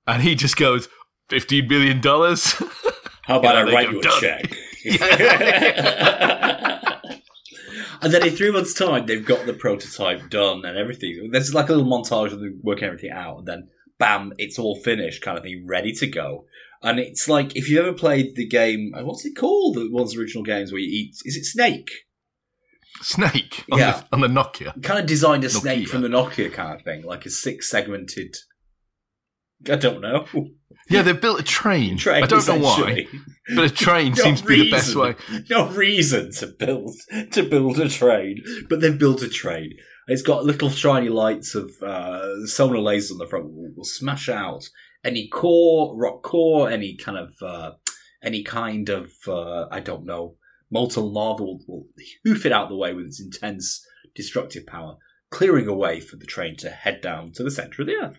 And he just goes, $15 million? How about I write you a "Done." check? and then in three months' time, they've got the prototype done and everything. There's like a little montage of them working everything out, and then bam, it's all finished, kind of thing, ready to go. And it's like if you've ever played the game, uh, what's it called? The one's original games where you eat. Is it Snake? Snake on, Yeah. the, on the Nokia. Kind of designed a snake from the Nokia kind of thing, like a six segmented. I don't know. Yeah, they've built a train. Train, I don't know why, but a train No seems to be the best way. no reason to build to build a train, but they've built a train. It's got little shiny lights of uh, sonar lasers on the front. Will, will smash out any core, rock core, any kind of uh, any kind of uh, I don't know molten lava will, will hoof it out the way with its intense destructive power, clearing a way for the train to head down to the center of the earth.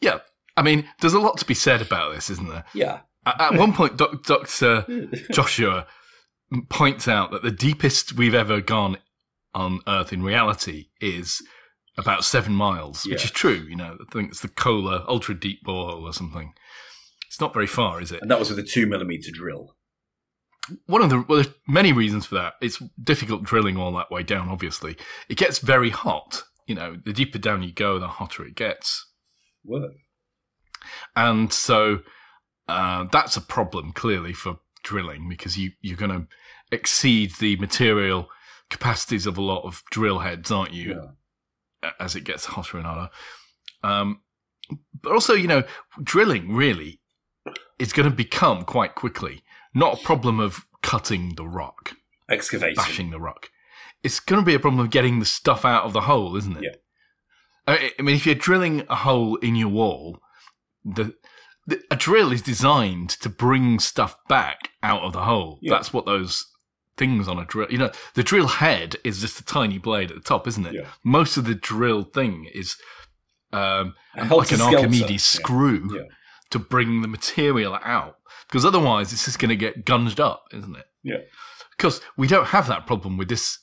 Yeah, I mean, there's a lot to be said about this, isn't there? Yeah, At, at one point, Doctor Joshua points out that the deepest we've ever gone on Earth in reality is about seven miles, which is true. You know, I think it's the Kola ultra deep borehole or something. It's not very far, is it? And that was with a two millimeter drill. One of the well, there's many reasons for that. It's difficult drilling all that way down. Obviously, it gets very hot. You know, the deeper down you go, the hotter it gets. Work. and so uh, that's a problem clearly for drilling because you you're going to exceed the material capacities of a lot of drill heads, aren't you? Yeah. As it gets hotter and hotter. Um, but also, you know, drilling really is going to become quite quickly not a problem of cutting the rock, Excavating. bashing the rock. It's going to be a problem of getting the stuff out of the hole, isn't it? Yeah. I mean, if you're drilling a hole in your wall, the, the a drill is designed to bring stuff back out of the hole. Yeah. That's what those things on a drill. You know, the drill head is just a tiny blade at the top, isn't it? Yeah. Most of the drill thing is um, like an. Archimedes Yeah. screw Yeah. to bring the material out. Because otherwise, it's just going to get gunged up, isn't it? Yeah. Because we don't have that problem with this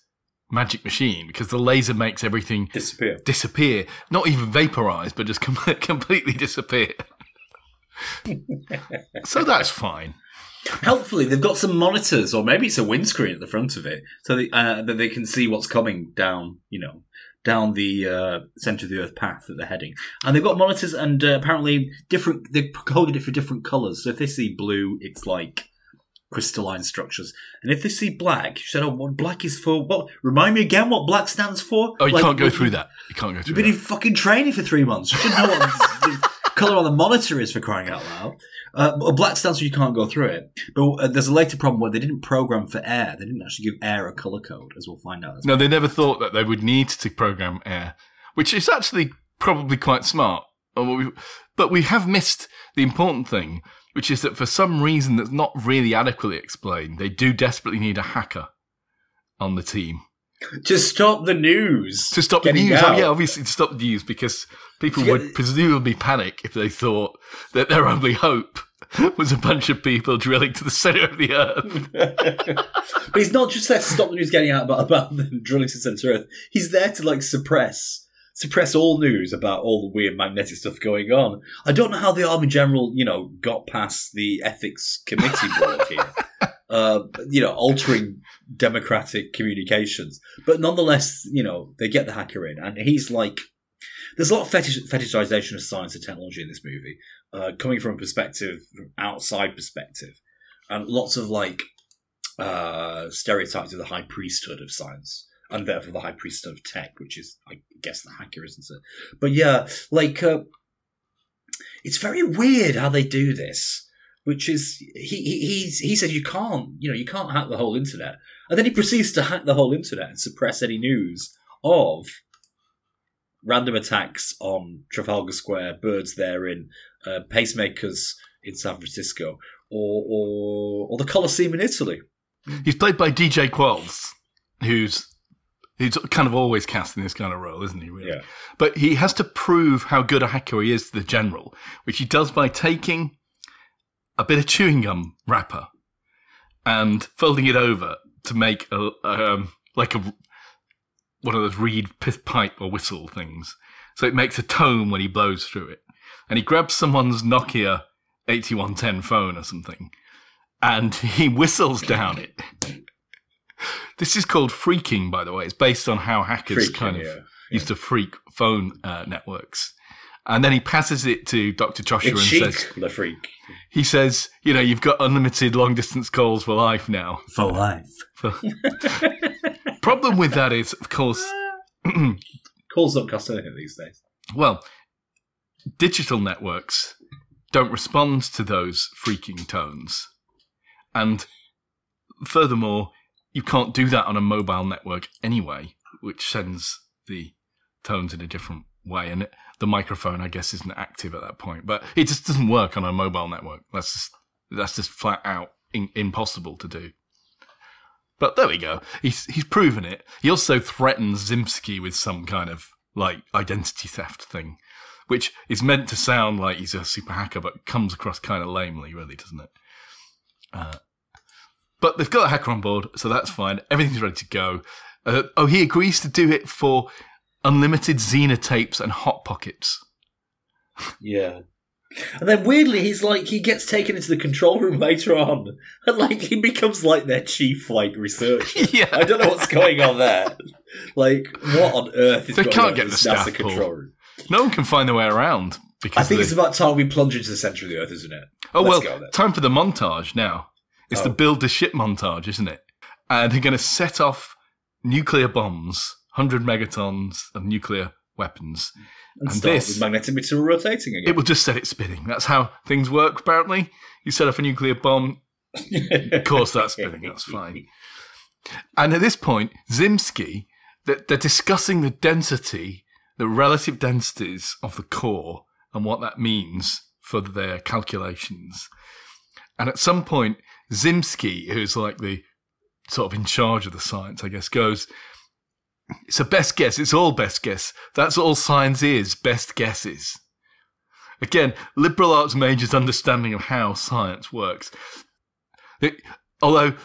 magic machine because the laser makes everything Disappear. disappear, not even vaporize, but just com- completely disappear. so that's fine. Helpfully, they've got some monitors, or maybe it's a windscreen at the front of it, so they, uh, that they can see what's coming down. You know, down the uh, center of the Earth path that they're heading, and they've got monitors, and uh, apparently different. They've coded it for different colors. So if they see blue, it's like crystalline structures, and if they see black, you said, "Oh, what black is for?" What? Remind me again what black stands for? Oh, you Like, can't go through that. You can't go through. You've been in fucking training for three months. You should know what colour on the monitor is for crying out loud. Uh, black stands for you can't go through it. But uh, there's a later problem where they didn't program for air. They didn't actually give air a colour code, as we'll find out. No, they never thought that they would need to program air, which is actually probably quite smart. But we have missed the important thing, which is that for some reason that's not really adequately explained, they do desperately need a hacker on the team To stop the news. to stop the news. Oh, out. yeah, obviously to stop the news because people would presumably panic if they thought that their only hope was a bunch of people drilling to the center of the earth. but he's not just there to stop the news getting out about, about them drilling to the center of the Earth. He's there to like suppress suppress all news about all the weird magnetic stuff going on. I don't know how the Army General, you know, got past the ethics committee board here. Uh, you know, altering democratic communications, but nonetheless, you know, they get the hacker in, and he's like, there's a lot of fetish, fetishization of science and technology in this movie, uh, coming from a perspective, from outside perspective, and lots of like uh, stereotypes of the high priesthood of science, and therefore the high priesthood of tech, which is, I guess, the hacker, isn't it? But yeah, like uh, it's very weird how they do this. Which is he, he he's, he said you can't you know you can't hack the whole internet, and then he proceeds to hack the whole internet and suppress any news of random attacks on Trafalgar Square, birds therein, uh, pacemakers in San Francisco, or, or or the Colosseum in Italy. He's played by DJ Qualls, who's who's kind of always cast in this kind of role, isn't he? Really? Yeah. But he has to prove how good a hacker he is to the general, which he does by taking a bit of chewing gum wrapper and folding it over to make a um, like a one of those reed pipe or whistle things. So it makes a tone when he blows through it. And he grabs someone's Nokia 8110 phone or something, and he whistles down it. This is called freaking, by the way. It's based on how hackers Freaking, kind of yeah. used to freak phone uh, networks. And then he passes it to Dr. Joshua It's and chic, says, the freak. he says, you know, you've got unlimited long distance calls for life now. For life. Problem with that is, of course, Calls don't cost anything these days. well, digital networks don't respond to those freaking tones. And furthermore, you can't do that on a mobile network anyway, which sends the tones in a different way. And it, the microphone, I guess, isn't active at that point. But it just doesn't work on a mobile network. That's just, that's just flat out in, impossible to do. But there we go. He's he's proven it. He also threatens Zimsky with some kind of like identity theft thing, which is meant to sound like he's a super hacker, but comes across kind of lamely, really, doesn't it? Uh, But they've got a hacker on board, so that's fine. Everything's ready to go. Uh, oh, he agrees to do it for unlimited Xena tapes and hot pockets. Yeah. And then weirdly, he's like he gets taken into the control room later on, and like he becomes like their chief like researcher. yeah, I don't know what's going on there. Like, what on earth is They going can't on get the this staff NASA control room? no one can find their way around because I think they- it's about time we plunge into the center of the earth, isn't it? Oh Let's well, go time for the montage now. It's the Oh. build the ship montage, isn't it? And they're going to set off nuclear bombs, hundred megatons of nuclear weapons. And, And this- material rotating again. It will just set it spinning. That's how things work. Apparently, you set off a nuclear bomb. Of course, that's spinning. That's fine. And at this point, Zimsky, they're discussing the density, the relative densities of the core, and what that means for their calculations. And at some point, Zimsky, who's like the sort of in charge of the science, I guess, goes, It's a best guess. It's all best guess. That's all science is best guesses. Again, liberal arts majors' understanding of how science works. It- although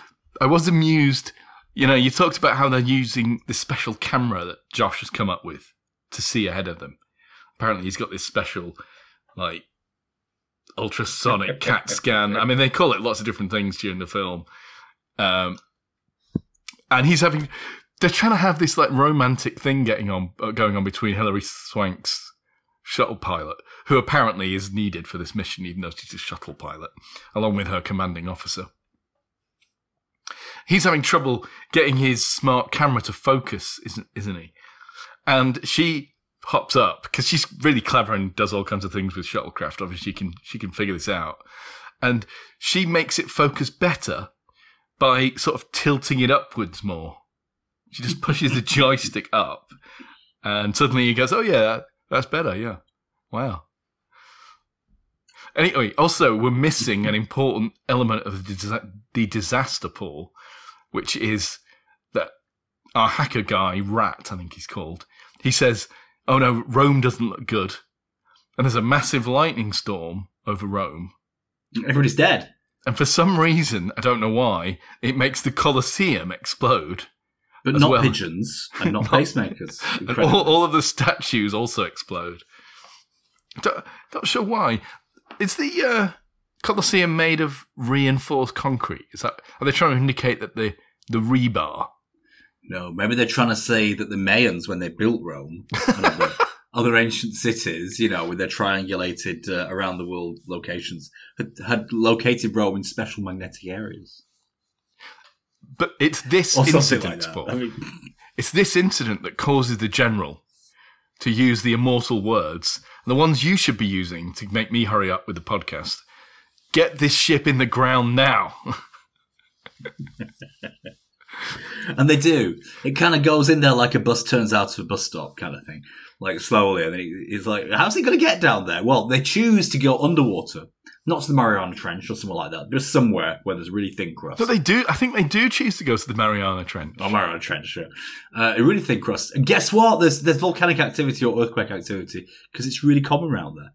I was amused, you know, you talked about how they're using this special camera that Josh has come up with to see ahead of them. Apparently, he's got this special, like, ultrasonic CAT scan. I mean, they call it lots of different things during the film. Um, and he's having, they're trying to have this like romantic thing getting on, uh, going on between Hilary Swank's shuttle pilot, who apparently is needed for this mission, even though she's a shuttle pilot, along with her commanding officer. He's having trouble getting his smart camera to focus, isn't isn't he? And she hops up because she's really clever and does all kinds of things with shuttlecraft. Obviously, she can she can figure this out, and she makes it focus better by sort of tilting it upwards more. She just pushes the joystick up, and suddenly he goes, "Oh yeah, that's better. Yeah, wow." Anyway, oh, also we're missing an important element of the, disa- the disaster pool, which is that our hacker guy, Rat, I think he's called. He says, "Oh no, Rome doesn't look good," and there's a massive lightning storm over Rome. Everybody's dead. And for some reason, I don't know why, it makes the Colosseum explode. But not well. pigeons and not Not- pacemakers. All, all of the statues also explode. Don't, not sure why. Is the uh, Colosseum made of reinforced concrete? Is that are they trying to indicate that the the rebar? No, maybe they're trying to say that the Mayans, when they built Rome and other, other ancient cities, you know, with their triangulated uh, around the world locations, had, had located Rome in special magnetic areas. But it's this like incident, that. Paul. I mean, It's this incident that causes the general to use the immortal words, the ones you should be using to make me hurry up with the podcast. Get this ship in the ground now. and they do. It kind of goes in there like a bus turns out of a bus stop kind of thing, like slowly. And he- he's like, how's he going to get down there? Well, they choose to go underwater, not to the Mariana Trench or somewhere like that, just somewhere where there's really thin crust. but they do. I think they do choose to go to the Mariana Trench. Oh, Mariana Trench, yeah. Uh, a really thin crust. And guess what? There's there's volcanic activity or earthquake activity because it's really common around there.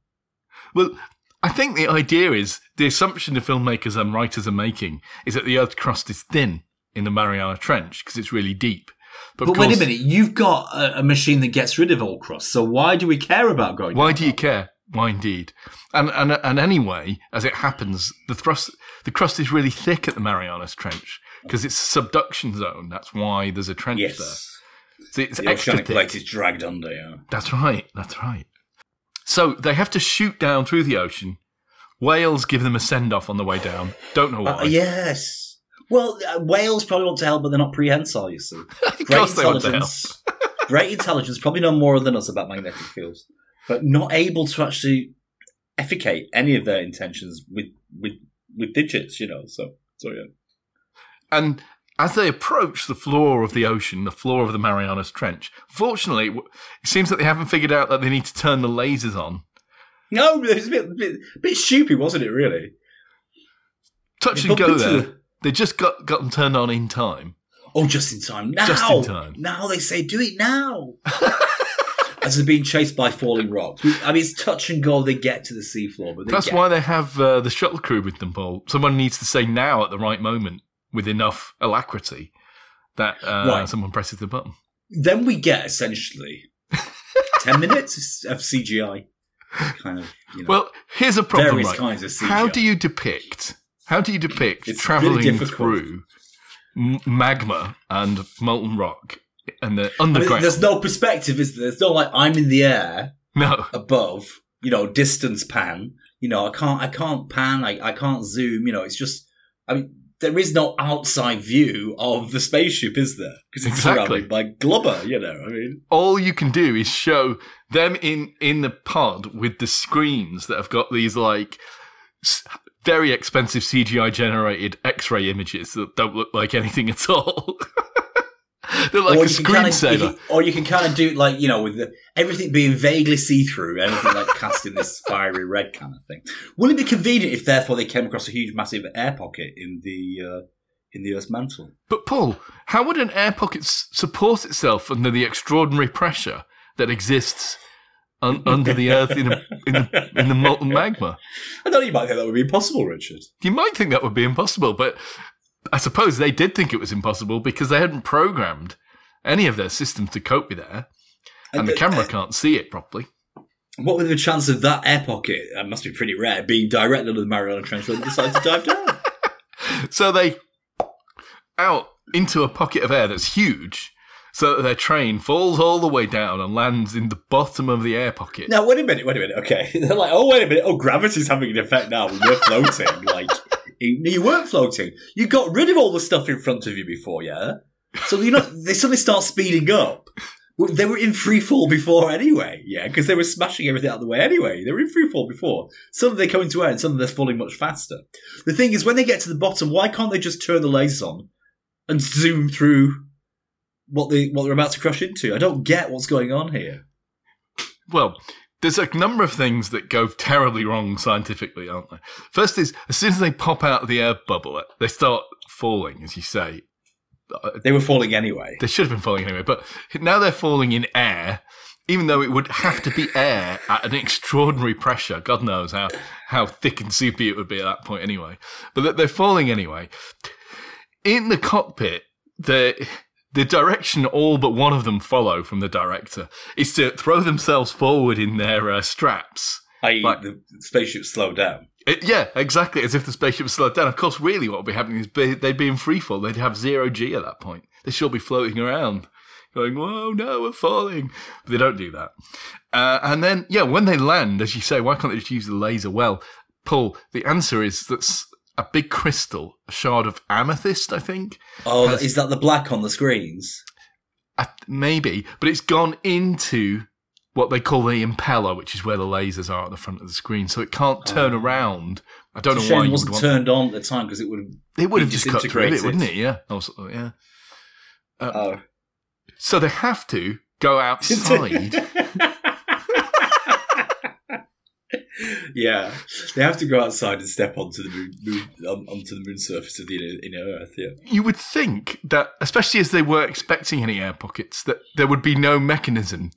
Well, I think the idea is the assumption the filmmakers and writers are making is that the Earth's crust is thin in the Mariana Trench because it's really deep. But, But wait a minute, you've got a, a machine that gets rid of all crust. So why do we care about going? Why do you care? Why indeed? And and and anyway, as it happens, the thrust the crust is really thick at the Marianas Trench because it's a subduction zone. That's why there's a trench there. So it's the extra oceanic thick. plate is dragged under. Yeah. That's right. That's right. So they have to shoot down through the ocean. Whales give them a send off on the way down. Don't know why. Uh, yes. Well, uh, whales probably want to help, but they're not prehensile. You see, of great course they want to help. intelligence. great intelligence. Probably know more than us about magnetic fields, but not able to actually effecate any of their intentions with with with digits. You know. So so yeah. And as they approach the floor of the ocean, the floor of the Marianas Trench, fortunately, it seems that they haven't figured out that they need to turn the lasers on. No, it was a bit, bit, bit stupid, wasn't it? Really. Touch They and go there. the- They just got, got them turned on in time. Oh, just in time. Now, Just in time. Now they say, do it now. As they're being chased by falling rocks. I mean, it's touch and go. They get to the seafloor, but That's why they have uh, the shuttle crew with them, Paul. Someone needs to say now at the right moment. with enough alacrity that uh, Right. someone presses the button. Then we get essentially ten minutes of CGI, kind of. You know, Well, here's a problem. various Right? kinds of CGI. How do you depict? How do you depict It's traveling really through magma and molten rock and the I mean, underground? there's no perspective, is there? There's no like I'm in the air no, above, you know, distance pan. You know, I can't, I can't pan, I, I can't zoom. You know, it's just, I mean, there is no outside view of the spaceship, is there? Because it's Exactly. surrounded by glubber. You know, I mean, all you can do is show them in in the pod with the screens that have got these like very expensive CGI generated X-ray images that don't look like anything at all. They're like a can kinda- screensaver. you can- or you can kind of do like you know, with the, everything being vaguely see through, everything like casting this fiery red kind of thing. Wouldn't it be convenient if, therefore, they came across a huge, massive air pocket in the uh, in the Earth's mantle? But Paul, how would an air pocket s- support itself under the extraordinary pressure that exists un- under the Earth in, a, in, the, in the molten magma? I don't know. You might think that would be impossible, Richard. You might think that would be impossible, but I suppose they did think it was impossible because they hadn't programmed any of their systems to cope with air, and the uh, camera can't see it properly. What would the chance of that air pocket? That must be pretty rare. Being directly under the Mariana Trench when they decide to dive down. So they out into a pocket of air that's huge, so that their train falls all the way down and lands in the bottom of the air pocket. Now, wait a minute, wait a minute. Okay, they're like, oh, wait a minute. Oh, gravity's having an effect now. We're floating. like, you weren't floating. You got rid of all the stuff in front of you before, yeah. So you know they suddenly start speeding up. They were in free fall before anyway, yeah, because they were smashing everything out of the way anyway. They were in free fall before. Suddenly they come into air and suddenly they're falling much faster. The thing is, when they get to the bottom, why can't they just turn the lasers on and zoom through what they what they're about to crash into? I don't get what's going on here. Well, there's a number of things that go terribly wrong scientifically, aren't there? First is, as soon as they pop out of the air bubble, they start falling, as you say. Uh, they were falling anyway. They should have been falling anyway, but now they're falling in air, even though it would have to be air at an extraordinary pressure. God knows how, how thick and soupy it would be at that point anyway. But they're falling anyway. In the cockpit, the the direction all but one of them follow from the director is to throw themselves forward in their uh, straps. i.e., Like- the spaceship slowed down. It, yeah, exactly, as if the spaceship was slowed down. Of course, really, what would be happening is be, they'd be in free fall. They'd have zero G at that point. They should be floating around, going, "Whoa, no, we're falling!" But they don't do that. Uh, and then, yeah, when they land, as you say, why can't they just use the laser? Well, Paul, the answer is that's a big crystal, a shard of amethyst, I think, Oh, Has- is that the black on the screens? uh, maybe, but it's gone into what they call the impeller, which is where the lasers are at the front of the screen, so it can't turn Oh. around. I don't know It's shame why it wasn't want turned on at the time because it would have. It would have just cut through it, wouldn't it? Yeah. Also, yeah. Oh. So they have to go outside. Yeah, they have to go outside and step onto the moon, moon um, onto the moon surface of the inner, inner Earth. Yeah, you would think that, especially as they weren't expecting any air pockets, that there would be no mechanism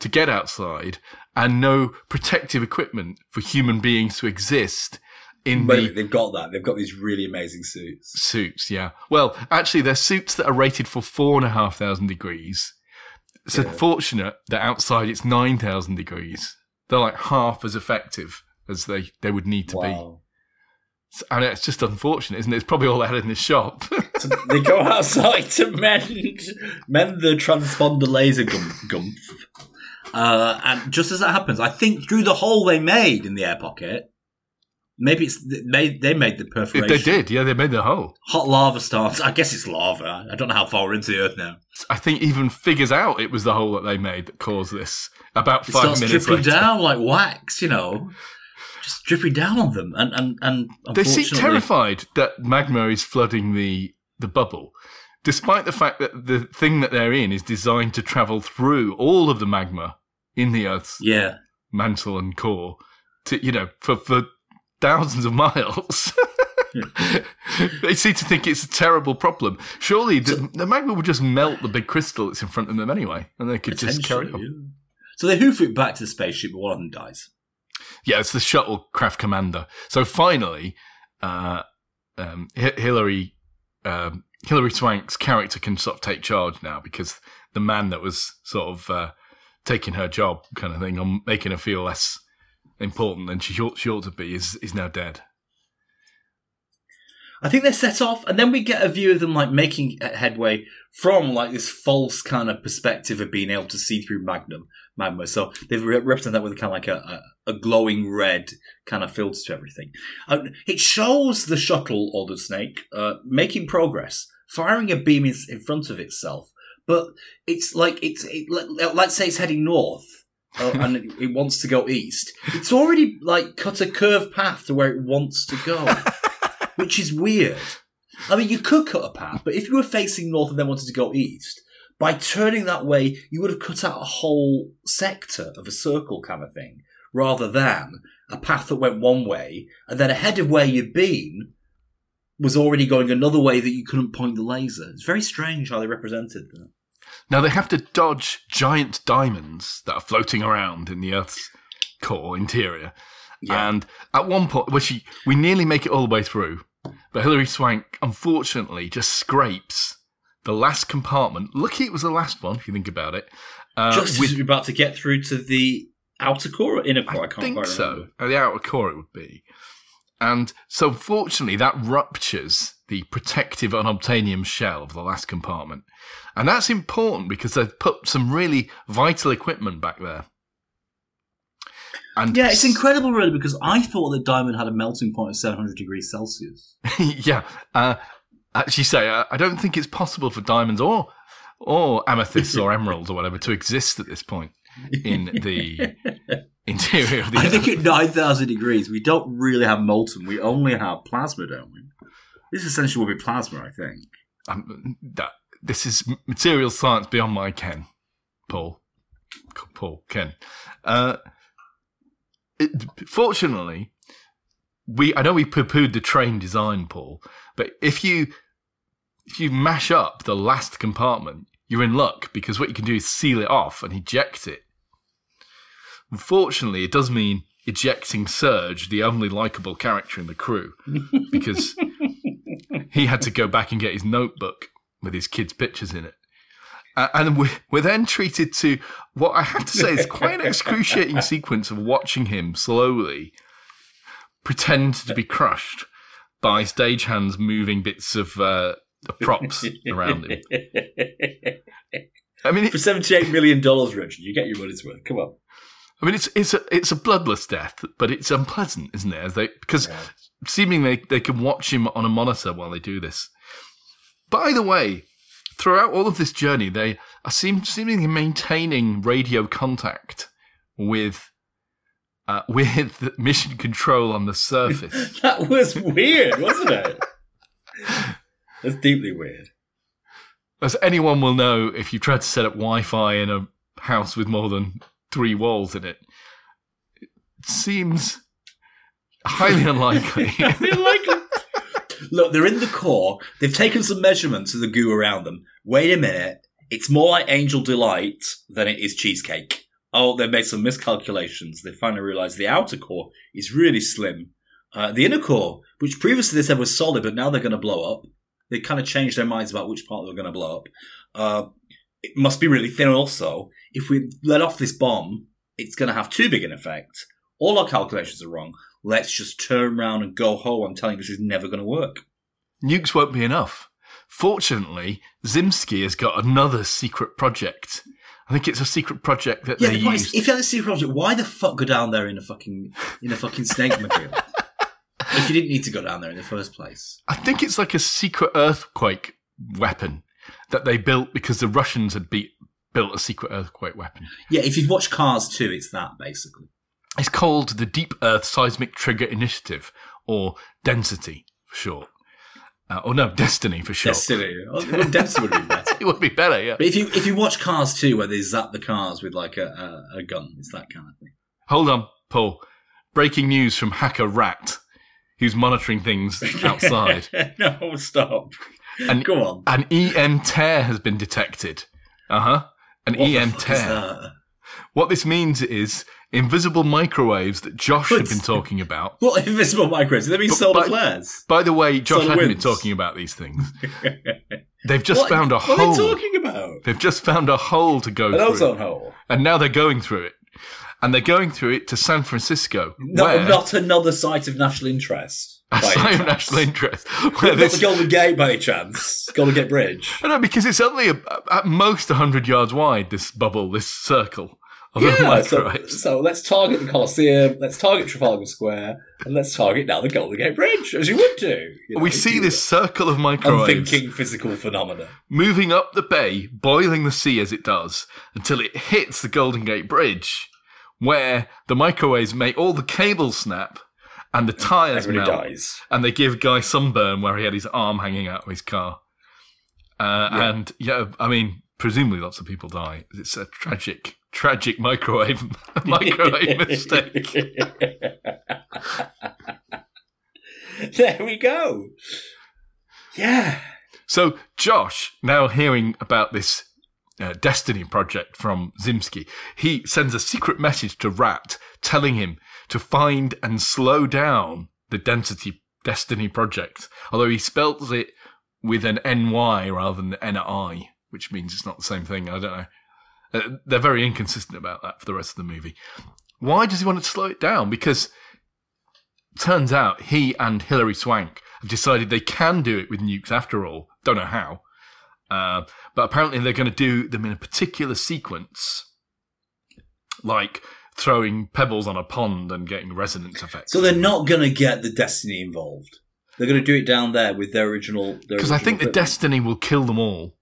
to get outside and no protective equipment for human beings to exist in but the they've got that. They've got these really amazing suits. suits. Yeah. Well, actually, they're suits that are rated for four and a half thousand degrees. It's Yeah. unfortunate that outside it's nine thousand degrees. They're like half as effective as they, they would need to be. Wow. And it's just unfortunate, isn't it? It's probably all they had in this shop. They go outside to mend mend the transponder laser gum, gumph. Uh, and just as that happens, I think through the hole they made in the air pocket, maybe it's they they made the perforation. they did, yeah, they made the hole. Hot lava starts. I guess it's lava. I don't know how far we're into the earth now. I think even figures out it was the hole that they made that caused this. About It five starts minutes dripping later. down like wax, you know, just dripping down on them. And and and They seem terrified that magma is flooding the, the bubble, despite the fact that the thing that they're in is designed to travel through all of the magma in the Earth's Yeah, mantle and core to you know for for thousands of miles. they seem to think it's a terrible problem. Surely the, the magma would just melt the big crystal that's in front of them anyway, and they could just carry on. yeah. So they hoof it back to the spaceship, but one of them dies. Yeah, it's the shuttlecraft commander. So finally, uh, um, Hi- Hilary um, Hilary Swank's character can sort of take charge now because the man that was sort of uh, taking her job, kind of thing, on making her feel less important than she ought, she ought to be, is is now dead. I think they're set off, and then we get a view of them like making headway from like this false kind of perspective of being able to see through Magnum magma. So they've re- represented that with kind of like a, a, a glowing red kind of filter to everything. It shows the shuttle or the snake uh, making progress, firing a beam in, in front of itself, but it's like it's it, let, let's say it's heading north. Uh, and it, it wants to go east. It's already like cut a curved path to where it wants to go which is weird. I mean, you could cut a path, but if you were facing north and then wanted to go east, by turning that way, you would have cut out a whole sector of a circle kind of thing, rather than a path that went one way and then ahead of where you'd been was already going another way that you couldn't point the laser. It's very strange how they represented that. Now they have to dodge giant diamonds that are floating around in the Earth's core interior. Yeah. And at one point, well, she, we nearly make it all the way through, but Hilary Swank unfortunately just scrapes the last compartment. Lucky it was the last one, if you think about it. Uh, Just with- as we're about to get through to the outer core or inner core, I, I can't think quite so. At the outer core, it would be. And so, fortunately, that ruptures the protective unobtainium shell of the last compartment. And that's important because they've put some really vital equipment back there. And Yeah, it's incredible, really, because I thought that diamond had a melting point of 700 degrees Celsius. yeah. Uh, actually, say uh, I don't think it's possible for diamonds or or amethysts or emeralds or whatever to exist at this point in the interior of the I Earth. think at 9,000 degrees, we don't really have molten. We only have plasma, don't we? This essentially will be plasma, I think. um, that this is material science beyond my ken, Paul. Paul Ken. Uh, it, fortunately, we I know we poo-pooed the train design, Paul, but if you if you mash up the last compartment, you're in luck because what you can do is seal it off and eject it. Unfortunately, it does mean ejecting Serge, the only likable character in the crew, because he had to go back and get his notebook with his kids' pictures in it. Uh, and we, we're then treated to what I have to say is quite an excruciating sequence of watching him slowly pretend to be crushed by stagehands moving bits of, uh, props around him. I mean, For $78 million, Richard, you get your money's worth. Come on. I mean, it's it's a it's a bloodless death, but it's unpleasant, isn't it? As they because seemingly they, they can watch him on a monitor while they do this. By the way, throughout all of this journey, they are seem seemingly maintaining radio contact with uh, with mission control on the surface. That was weird, wasn't it? That's deeply weird. As anyone will know, if you try to set up Wi-Fi in a house with more than three walls in it, it seems highly unlikely. Look, they're in the core. They've taken some measurements of the goo around them. Wait a minute. It's more like Angel Delight than it is cheesecake. Oh, they've made some miscalculations. They finally realised the outer core is really slim. Uh, the inner core, which previously they said was solid, but now they're going to blow up. They kind of changed their minds about which part they were going to blow up. Uh, it must be really thin also. If we let off this bomb, it's going to have too big an effect. All our calculations are wrong. Let's just turn around and go home. I'm telling you, this is never going to work. Nukes won't be enough. Fortunately, Zimsky has got another secret project. I think it's a secret project that Yeah, they the use. is, if you had a secret project, why the fuck go down there in a fucking in a fucking snake mobile? if you didn't need to go down there in the first place. I think it's like a secret earthquake weapon that they built because the Russians had beat, built a secret earthquake weapon. Yeah, if you've watched Cars 2, it's that basically. It's called the Deep Earth Seismic Trigger Initiative, or Density for short. Uh, or no, Destiny for short. Destiny. Well, Destiny would be better. It would be better, yeah. But if you if you watch Cars 2, where they zap the cars with like a, a, a gun, it's that kind of thing. Hold on, Paul. Breaking news from hacker Rat, who's monitoring things outside. no, stop. And- Go on. An EM tear has been detected. Uh huh. An What EM tear. That? What this means is invisible microwaves that Josh had been talking about. What invisible microwaves? Do they mean solar but- flares? By the way, Josh Solar hadn't been talking about these things. They've just What- found a what hole. What are they talking about? They've just found a hole to go An through. ozone hole. And now they're going through it. And they're going through it to San Francisco. Not, not another site of national interest. a by site of national interest. Where Not this, the Golden Gate by any chance. Golden Gate Bridge. I know, because it's only a, at most 100 yards wide, this bubble, this circle of Yeah, so, so let's target the Colosseum, let's target Trafalgar Square, and let's target now the Golden Gate Bridge, as you would do. you know, we see this were circle of microwaves Unthinking physical phenomena. moving up the bay, boiling the sea as it does, until it hits the Golden Gate Bridge, where the microwaves make all the cables snap and the tyres Everybody melt. dies. and they give Guy sunburn where he had his arm hanging out of his car. Uh, Yeah. And yeah, I mean, presumably lots of people die. It's a tragic, tragic microwave microwave mistake. there we go. Yeah. So Josh, now hearing about this uh, Destiny project from Zimsky, he sends a secret message to Rat telling him to find and slow down the Density Destiny project. Although he spells it with an NY rather than an NI, which means it's not the same thing. I don't know. Uh, they're very inconsistent about that for the rest of the movie. Why does he want to slow it down? Because turns out he and Hilary Swank have decided they can do it with nukes after all. Don't know how. Uh, but apparently they're going to do them in a particular sequence, like throwing pebbles on a pond and getting resonance effects. So they're not going to get the Destiny involved. They're going to do it down there with their original. because I think the Destiny will kill them all.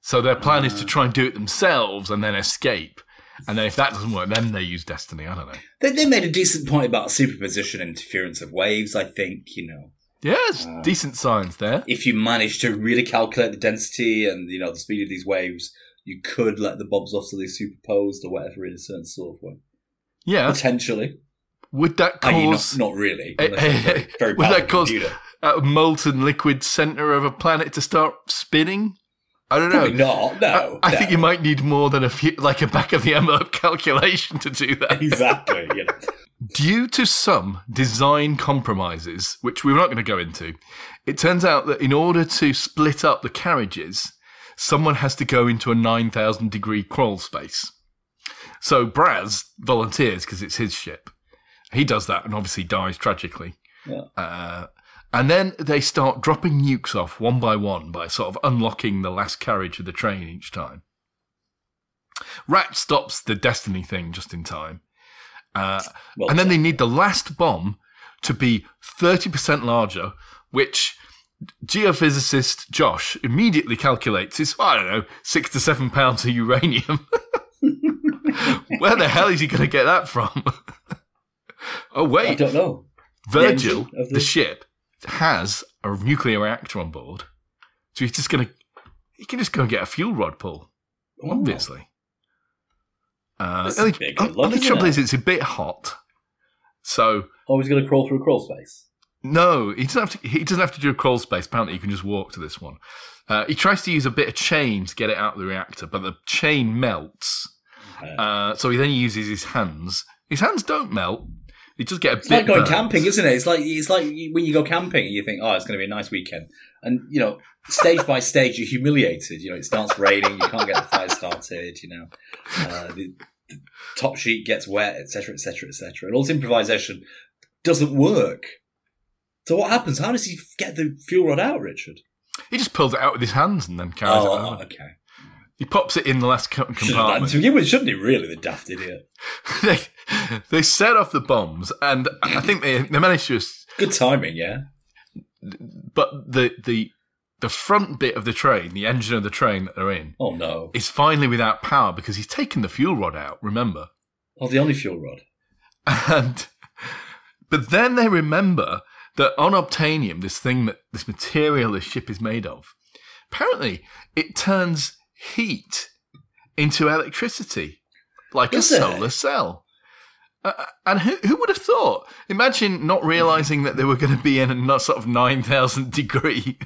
So their plan is to try and do it themselves and then escape. And then if that doesn't work, then they use Destiny. I don't know. They, they made a decent point about superposition interference of waves. I think you know Yeah, Uh, decent science there. if you manage to really calculate the density and you know the speed of these waves, you could let the bobs off so they superposed or whatever in a certain sort of way. Yeah. Potentially, Would that I mean, not, cause not really. Eh, very, very would that cause- a molten liquid center of a planet to start spinning? I don't know. Probably not. No, I, I no. think you might need more than a few, like a back of the envelope calculation to do that. exactly. You know. Due to some design compromises, which we're not going to go into, it turns out that in order to split up the carriages, someone has to go into a 9,000 degree crawl space. So Braz volunteers because it's his ship. He does that and obviously dies tragically. Yeah. Uh, and then they start dropping nukes off one by one by sort of unlocking the last carriage of the train each time. Rat stops the Destiny thing just in time. Uh, Well, and then they need the last bomb to be 30% larger, which geophysicist Josh immediately calculates is, I don't know, six to seven pounds of uranium. Where the hell is he going to get that from? oh, wait. I don't know. Virgil, the the- ship, has a nuclear reactor on board. So he's just going to, he can just go and get a fuel rod pull, Oh. obviously. Uh, only, a bit good on- luck, only trouble it? is it's a bit hot. So Oh, he's going to crawl through a crawl space. no, he doesn't have to. He doesn't have to do a crawl space. Apparently, you can just walk to this one. Uh, he tries to use a bit of chain to get it out of the reactor, but the chain melts. Uh, so he then uses his hands. His hands don't melt. He just get a It's bit. like going burnt. camping, isn't it? It's like it's like when you go camping and you think, "Oh, it's going to be a nice weekend," and you know, stage by stage, you're humiliated. You know, it starts raining, you can't get the fire started. You know, uh, the, the top sheet gets wet, etc., etc., etc., and all this improvisation doesn't work. So what happens? How does he get the fuel rod out, Richard? He just pulls it out with his hands and then carries it Oh, okay. He pops it in the last Should compartment. to begin with, shouldn't he? Really, the daft idiot. they, set off the bombs, and I think they they managed to. Good timing, yeah. But the the the front bit of the train, the engine of the train that they're in, Oh no! is finally without power because he's taken the fuel rod out. Remember, Oh, the only fuel rod. and but then they remember that unobtainium, this thing that this material this ship is made of, apparently it turns heat into electricity, like Does a it? solar cell. Uh, and who who would have thought? Imagine not realizing that they were going to be in a sort of nine thousand degree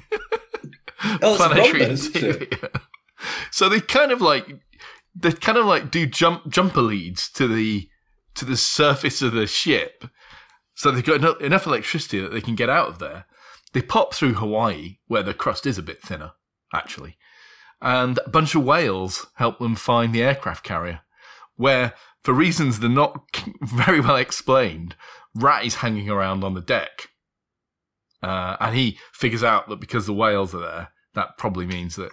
Oh, planetary problem, isn't it? interior. So they kind of like they kind of like do jump jumper leads to the to the surface of the ship, so they've got enough, enough electricity that they can get out of there. They pop through Hawaii, where the crust is a bit thinner, actually, and a bunch of whales help them find the aircraft carrier, where for reasons that are not very well explained, Rat is hanging around on the deck. Uh, and he figures out that because the whales are there, that probably means that,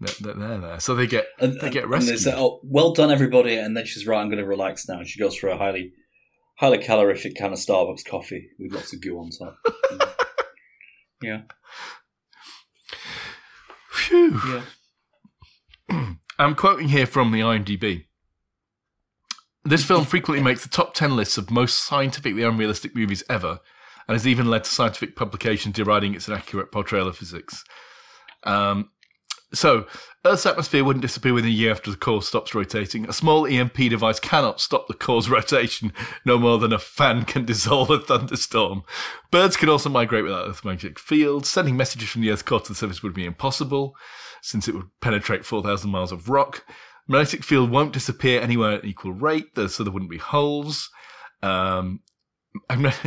that, that they're there. So they get And, they get and- and they rescued. say, "Oh, well done, everybody!" And then she's right. I'm going to relax now. And She goes for a highly, highly calorific kind of Starbucks coffee with lots of goo on top. yeah, Phew. yeah. I'm quoting here from the IMDb. This film frequently makes the top 10 lists of most scientifically unrealistic movies ever, and has even led to scientific publications deriding its inaccurate portrayal of physics. Um, so, Earth's atmosphere wouldn't disappear within a year after the core stops rotating. A small EMP device cannot stop the core's rotation, no more than a fan can dissolve a thunderstorm. Birds can also migrate without Earth's magnetic field. Sending messages from the Earth's core to the surface would be impossible, since it would penetrate 4,000 miles of rock. Magnetic field won't disappear anywhere at an equal rate, so there wouldn't be holes. Um,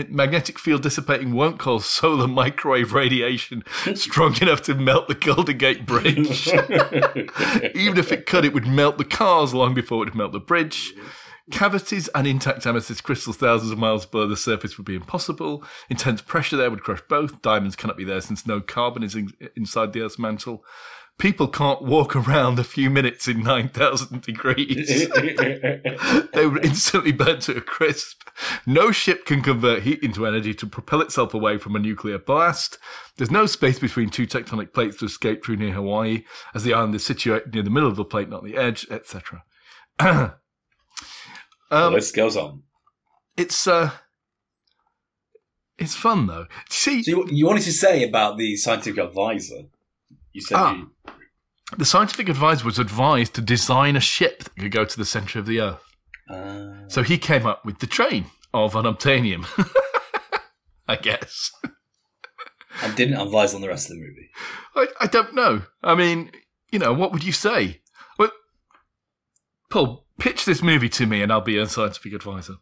magnetic field dissipating won't cause solar microwave radiation strong enough to melt the Golden Gate Bridge. Even if it could, it would melt the cars long before it would melt the bridge. Cavities and intact amethyst crystals thousands of miles below the surface would be impossible. Intense pressure there would crush both. Diamonds cannot be there since no carbon is in, inside the Earth's mantle. People can't walk around a few minutes in 9,000 degrees. they would instantly burn to a crisp. No ship can convert heat into energy to propel itself away from a nuclear blast. There's no space between two tectonic plates to escape through near Hawaii, as the island is situated near the middle of the plate, not the edge, etc. the um, list goes on. it's uh, it's fun though. See, So you, you wanted to say about the scientific advisor? You said Ah. you, the scientific advisor was advised to design a ship that could go to the center of the Earth. uh, So he came up with the train of unobtainium. I guess. and didn't advise on the rest of the movie. I, I don't know. I mean, you know, what would you say? Well, Paul, pitch this movie to me and I'll be a scientific advisor.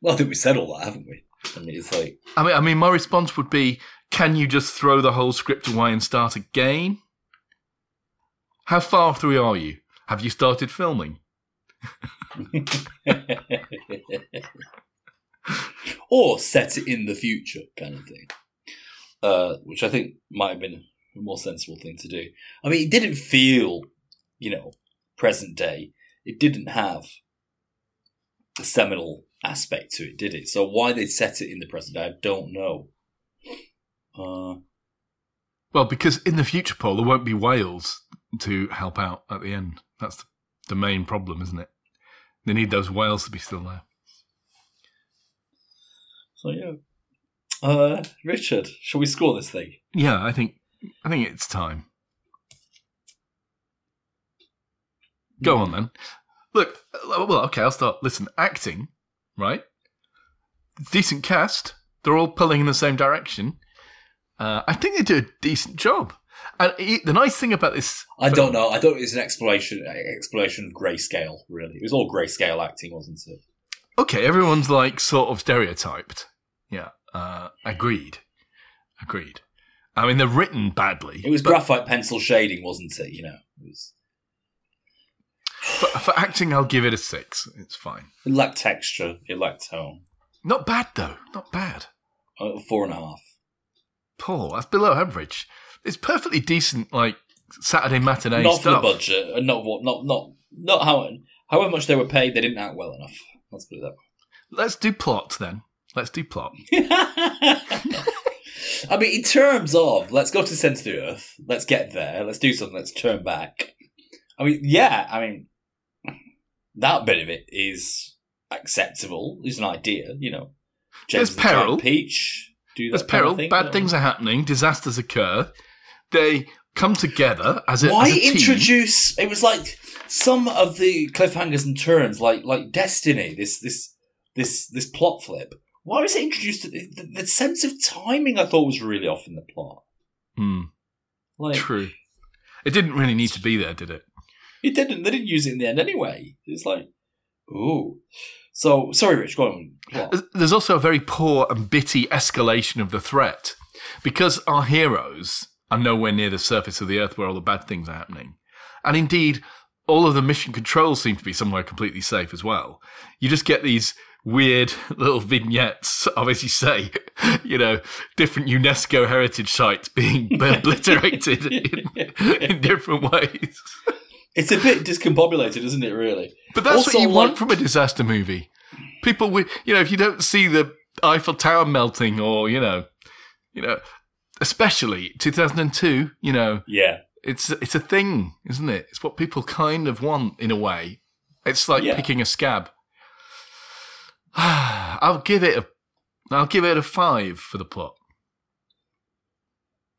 Well, I think we said all that, haven't we? I mean, it's like I mean, I mean, my response would be, can you just throw the whole script away and start again? How far through are you? Have you started filming? or set it in the future, kind of thing. Uh, which I think might have been a more sensible thing to do. I mean, it didn't feel, you know, present day. It didn't have the seminal aspect to it, did it? So why they set it in the present day, I don't know. Uh, Well, because in the future, Paul, there won't be whales to help out at the end. That's the, main problem, isn't it? They need those whales to be still there. so yeah. Uh, Richard, shall we score this thing? Yeah, I think I think it's time. Go on then. Look, uh, well, okay, I'll start. Listen, acting, right? Decent cast. They're all pulling in the same direction. Uh, I think they do a decent job. And the nice thing about this, I don't know. I don't. It's an. Explanation of grayscale. Really, it was all grayscale acting, wasn't it? okay, everyone's like sort of stereotyped. Yeah, uh, agreed, agreed. I mean, they're written badly. It was but graphite pencil shading, wasn't it? You know, it was for, for acting. I'll give it a six. It's fine. it lacked texture. It lacked tone. Not bad though. Not bad. Uh, four and a half. Paul, that's below average. It's perfectly decent, like Saturday matinee not for stuff. the budget, and not what, not not not how however much they were paid. They didn't act well enough. Let's put it that way. Let's do plot then. Let's do plot. I mean, in terms of let's go to the centre of the earth, let's get there, let's do something, let's turn back. I mean, yeah, I mean, that bit of it is acceptable. It's an idea, you know. There's peril. Peach do that There's kind of peril. thing, Bad you things are happening. Disasters occur. They come together as a, Why as a team. introduce? It was like some of the cliffhangers and turns, like like Destiny. This this this this plot flip. Why was it introduced? To, the, the sense of timing I thought was really off in the plot. Hmm, Like true. It didn't really need to be there, did it? It didn't. They didn't use it in the end anyway. It's like, ooh. So sorry, Rich. Go on. There's also a very poor and bitty escalation of the threat because our heroes are nowhere near the surface of the earth where all the bad things are happening. And indeed, all of the mission controls seem to be somewhere completely safe as well. You just get these weird little vignettes of, as you say, you know, different UNESCO heritage sites being obliterated in, in different ways. It's a bit discombobulated, isn't it? Really. But that's Also, what you want from a disaster movie. People with, you know, if you don't see the Eiffel Tower melting or, you know, you know, especially 2002, you know, Yeah. it's it's a thing, isn't it? It's what people kind of want in a way. It's like Yeah. picking a scab. I'll give it a I'll give it a 5 for the plot.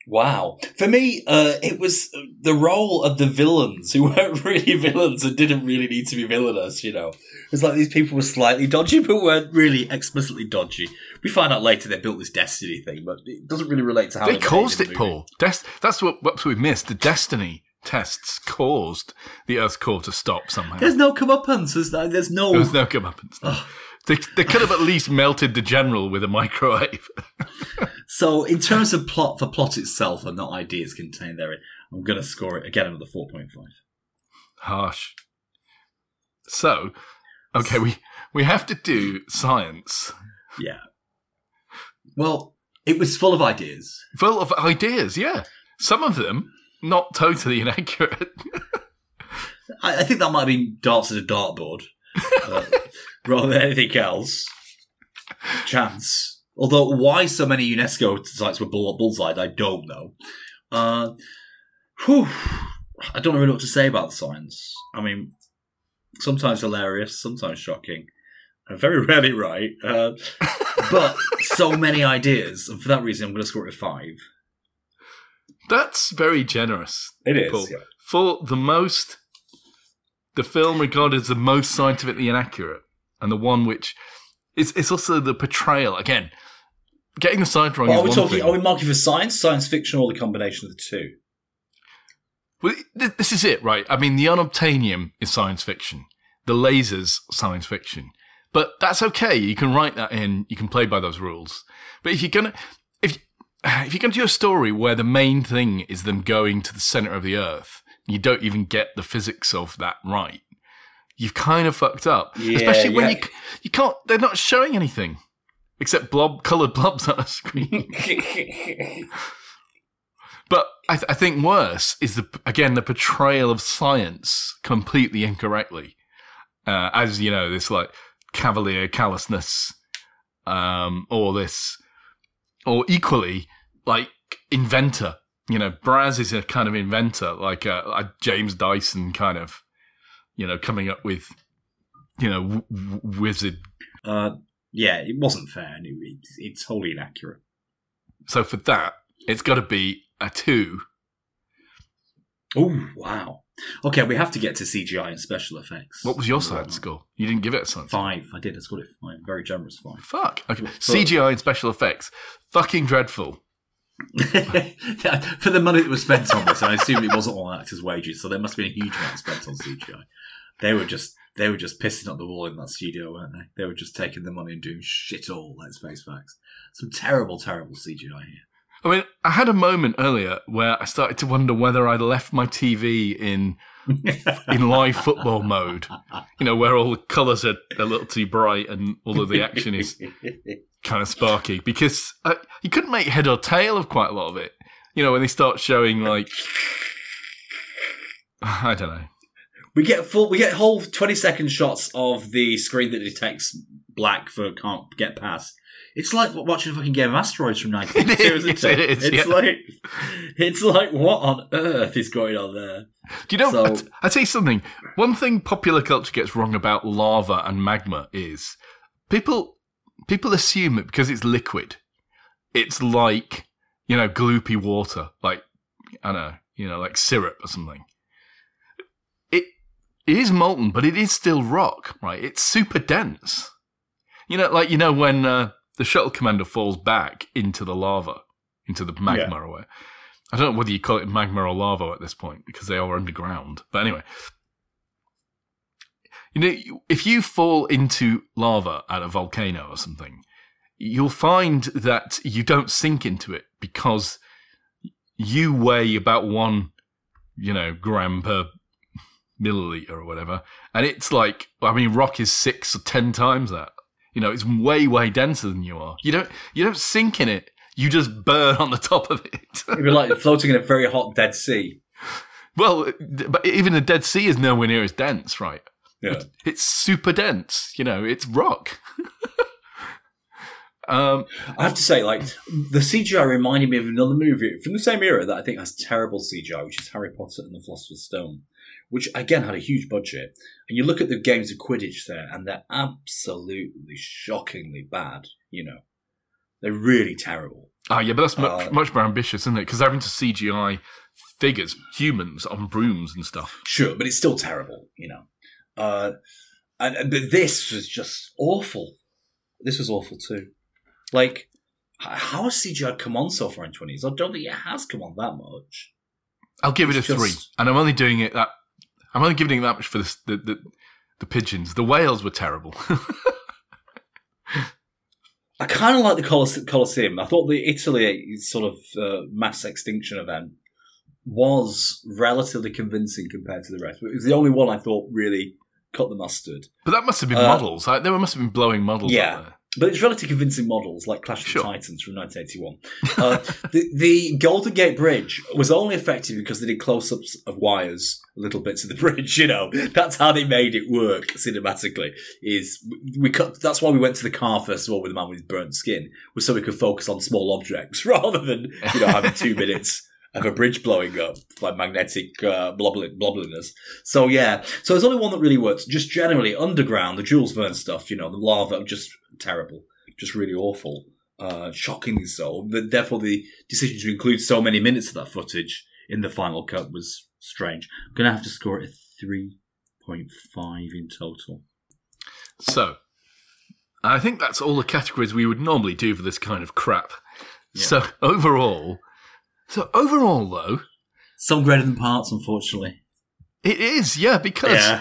Wow. For me, uh, it was the role of the villains who weren't really villains and didn't really need to be villainous, you know. It was like these people were slightly dodgy but weren't really explicitly dodgy. We find out later they built this destiny thing, but it doesn't really relate to how They caused it, the. Paul. Des- that's what, what we missed. The destiny tests caused the Earth core to stop somehow. There's no comeuppance. There's no. There's no There was no comeuppance. They, they could have at least melted the general with a microwave. So, in terms of plot, for plot itself and not ideas contained therein, I'm going to score it again another 4.5. Harsh. So, okay, we we have to do science Yeah. Well, it was full of ideas. full of ideas. Yeah, some of them not totally inaccurate. I, I think that might have been darts at a dartboard uh, rather than anything else. Chance. Although, why so many UNESCO sites were bull- bullseyed, I don't know. Uh, whew, I don't really know what to say about the science. I mean, sometimes hilarious, sometimes shocking, and very rarely right. Uh, but so many ideas, and for that reason, I'm going to score it a five. That's very generous. It is. Paul. For the most, the film regarded as the most scientifically inaccurate, and the one which is it's also the portrayal again. Getting the science wrong Well, are we talking? thing. Are we marking for science, science fiction, or the combination of the two? Well, th- this is it, right? I mean, the unobtainium is science fiction. The lasers, science fiction. But that's okay. You can write that in. You can play by those rules. But if you're gonna, if if you're gonna do a story where the main thing is them going to the center of the Earth, you don't even get the physics of that right. You've kind of fucked up, Yeah, especially when yeah. you you can't. They're not showing anything except blob colored blobs on a screen. But I, th- I think worse is the again the portrayal of science completely incorrectly, uh, as you know this like cavalier callousness, um, or this, or equally like inventor. You know, Braz is a kind of inventor, like a, a James Dyson kind of, you know, coming up with, you know, w- w- wizard. Uh, yeah, it wasn't fair. and it- It's, it's wholly inaccurate. So for that, it's got to be a two. Oh, wow. Okay, we have to get to CGI and special effects. What was your science score? You didn't give it a science. Five. I did. I scored it five. Very generous five. Fuck. Okay. But- CGI and special effects. Fucking dreadful. For the money that was spent on this, I assume it wasn't all actors' wages, so there must have been a huge amount spent on CGI. They were just they were just pissing up the wall in that studio, weren't they? They were just taking the money and doing shit all. Let's face facts. Some terrible, terrible CGI here. I mean, I had a moment earlier where I started to wonder whether I'd left my TV in in live football mode. You know, where all the colours are a little too bright and all of the action is kind of sparky. Because uh, you couldn't make head or tail of quite a lot of it. You know, when they start showing like, I don't know. We get full. We get whole twenty second shots of the screen that detects black for can't get past. It's like watching a fucking game of asteroids from nineteen It two, it? it is, it's yeah. like it's like what on earth is going on there? Do you know? So- I t- I tell you something. One thing popular culture gets wrong about lava and magma is people people assume that because it's liquid, it's like you know gloopy water, like I don't know, you know, like syrup or something. It is molten, but it is still rock, right? It's super dense. You know, like you know when uh, the shuttle commander falls back into the lava, into the magma or whatever. I don't know whether you call it magma or lava at this point because they are underground. But anyway, you know, if you fall into lava at a volcano or something, you'll find that you don't sink into it because you weigh about one, you know, gram per milliliter or whatever, and it's like, I mean, rock is six or ten times that. You know, it's way, way denser than you are. You don't, you don't sink in it. You just burn on the top of it. It'd be like floating in a very hot Dead Sea. well, but even the Dead Sea is nowhere near as dense, right? Yeah. It's super dense. You know, it's rock. um, I have to say, like the CGI reminded me of another movie from the same era that I think has terrible CGI, which is Harry Potter and the Philosopher's Stone, which again had a huge budget. And you look at the games of Quidditch there, and they're absolutely shockingly bad. You know, they're really terrible. oh yeah, but that's much, Uh, much more ambitious, isn't it? Because they're into CGI figures, humans on brooms and stuff. Sure, but it's still terrible. You know, uh, and, and but this was just awful. This was awful too. Like, how has CGI come on so far in twenties? I don't think it has come on that much. I'll give it a just- three, and I'm only doing it that. I'm only giving that much for the the, the, the pigeons. The whales were terrible. I kind of like the Colosseum. I thought the Italy sort of uh, mass extinction event was relatively convincing compared to the rest. It was the only one I thought really cut the mustard. but that must have been Uh, models. Like, there must have been blowing models. Yeah. But it's relatively convincing models like Clash of Sure. the Titans from 1981. Uh, the, the Golden Gate Bridge was only effective because they did close ups of wires, little bits of the bridge, you know. That's how they made it work cinematically. Is we cut, That's why we went to the car first of all with the man with burnt skin, was so we could focus on small objects rather than, you know, having two minutes of a bridge blowing up by magnetic uh, blobbliness. So yeah, so there's only one that really works. Just generally underground, the Jules Verne stuff, you know, the lava, just terrible, just really awful, uh, shockingly so. The, therefore, the decision to include so many minutes of that footage in the final cut was strange. I'm gonna have to score it a three point five in total. So, I think that's all the categories we would normally do for this kind of crap. Yeah. So overall, so overall though, Some greater than parts, unfortunately. it is yeah because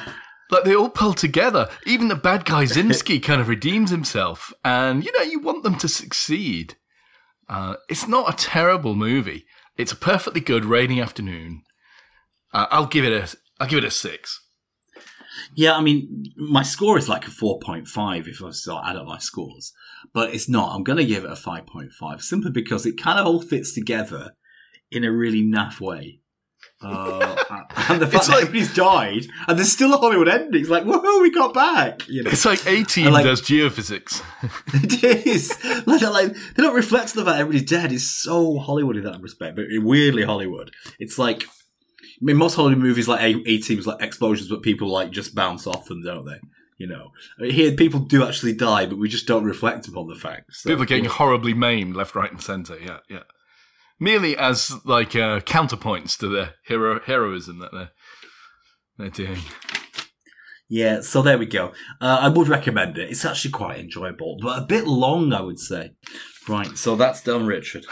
like they all pull together. Even the bad guy Zimsky kind of redeems himself, and you know you want them to succeed. Uh, it's not a terrible movie. It's a perfectly good rainy afternoon. Uh, I'll give it a I'll give it a six. Yeah, I mean, my score is like a 4.5 if I start add up my scores, but it's not. I'm going to give it a 5.5 simply because it kind of all fits together in a really naff way. Uh, and the fact It's that like- everybody's died and there's still a Hollywood ending. It's like, whoa, we got back. You know, It's like A Team I like- does geophysics. it is. Like, they're like, they don't reflect the fact that everybody's dead. It's so Hollywood in that respect, but weirdly Hollywood. It's like, I mean, most Hollywood movies like A, A teams like explosions, but people like just bounce off them, don't they? You know, here people do actually die, but we just don't reflect upon the facts. So, People are getting horribly maimed left, right, and centre. Yeah, yeah. Merely as like uh, counterpoints to the hero heroism that they're they're doing. yeah. So there we go. Uh, I would recommend it. It's actually quite enjoyable, but a bit long, I would say. Right. So that's done, Richard.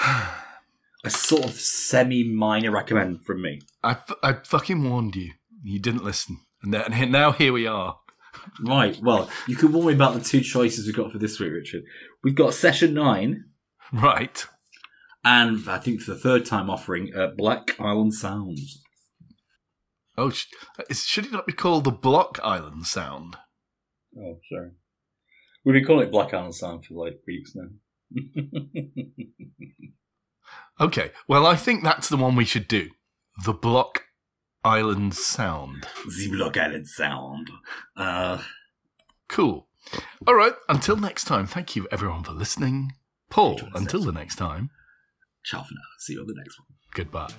A sort of semi-minor recommend from me. I, f- I fucking warned you. You didn't listen, and then- and now here we are. Right. Well, you could warn me about the two choices we've got for this week, Richard. We've got session nine, Right. And I think for the third time offering uh, Black Island Sounds. Oh, sh- should it not be called the Block Island Sound? Oh, sorry. We've been calling it Black Island Sound for like weeks now. Okay. Well, I think that's the one we should do. The Block Island Sound. the Black Island Sound. Uh, Cool. All right. Until next time. Thank you, everyone, for listening. Paul. Until the next time. Ciao for now. See you on the next one. Goodbye.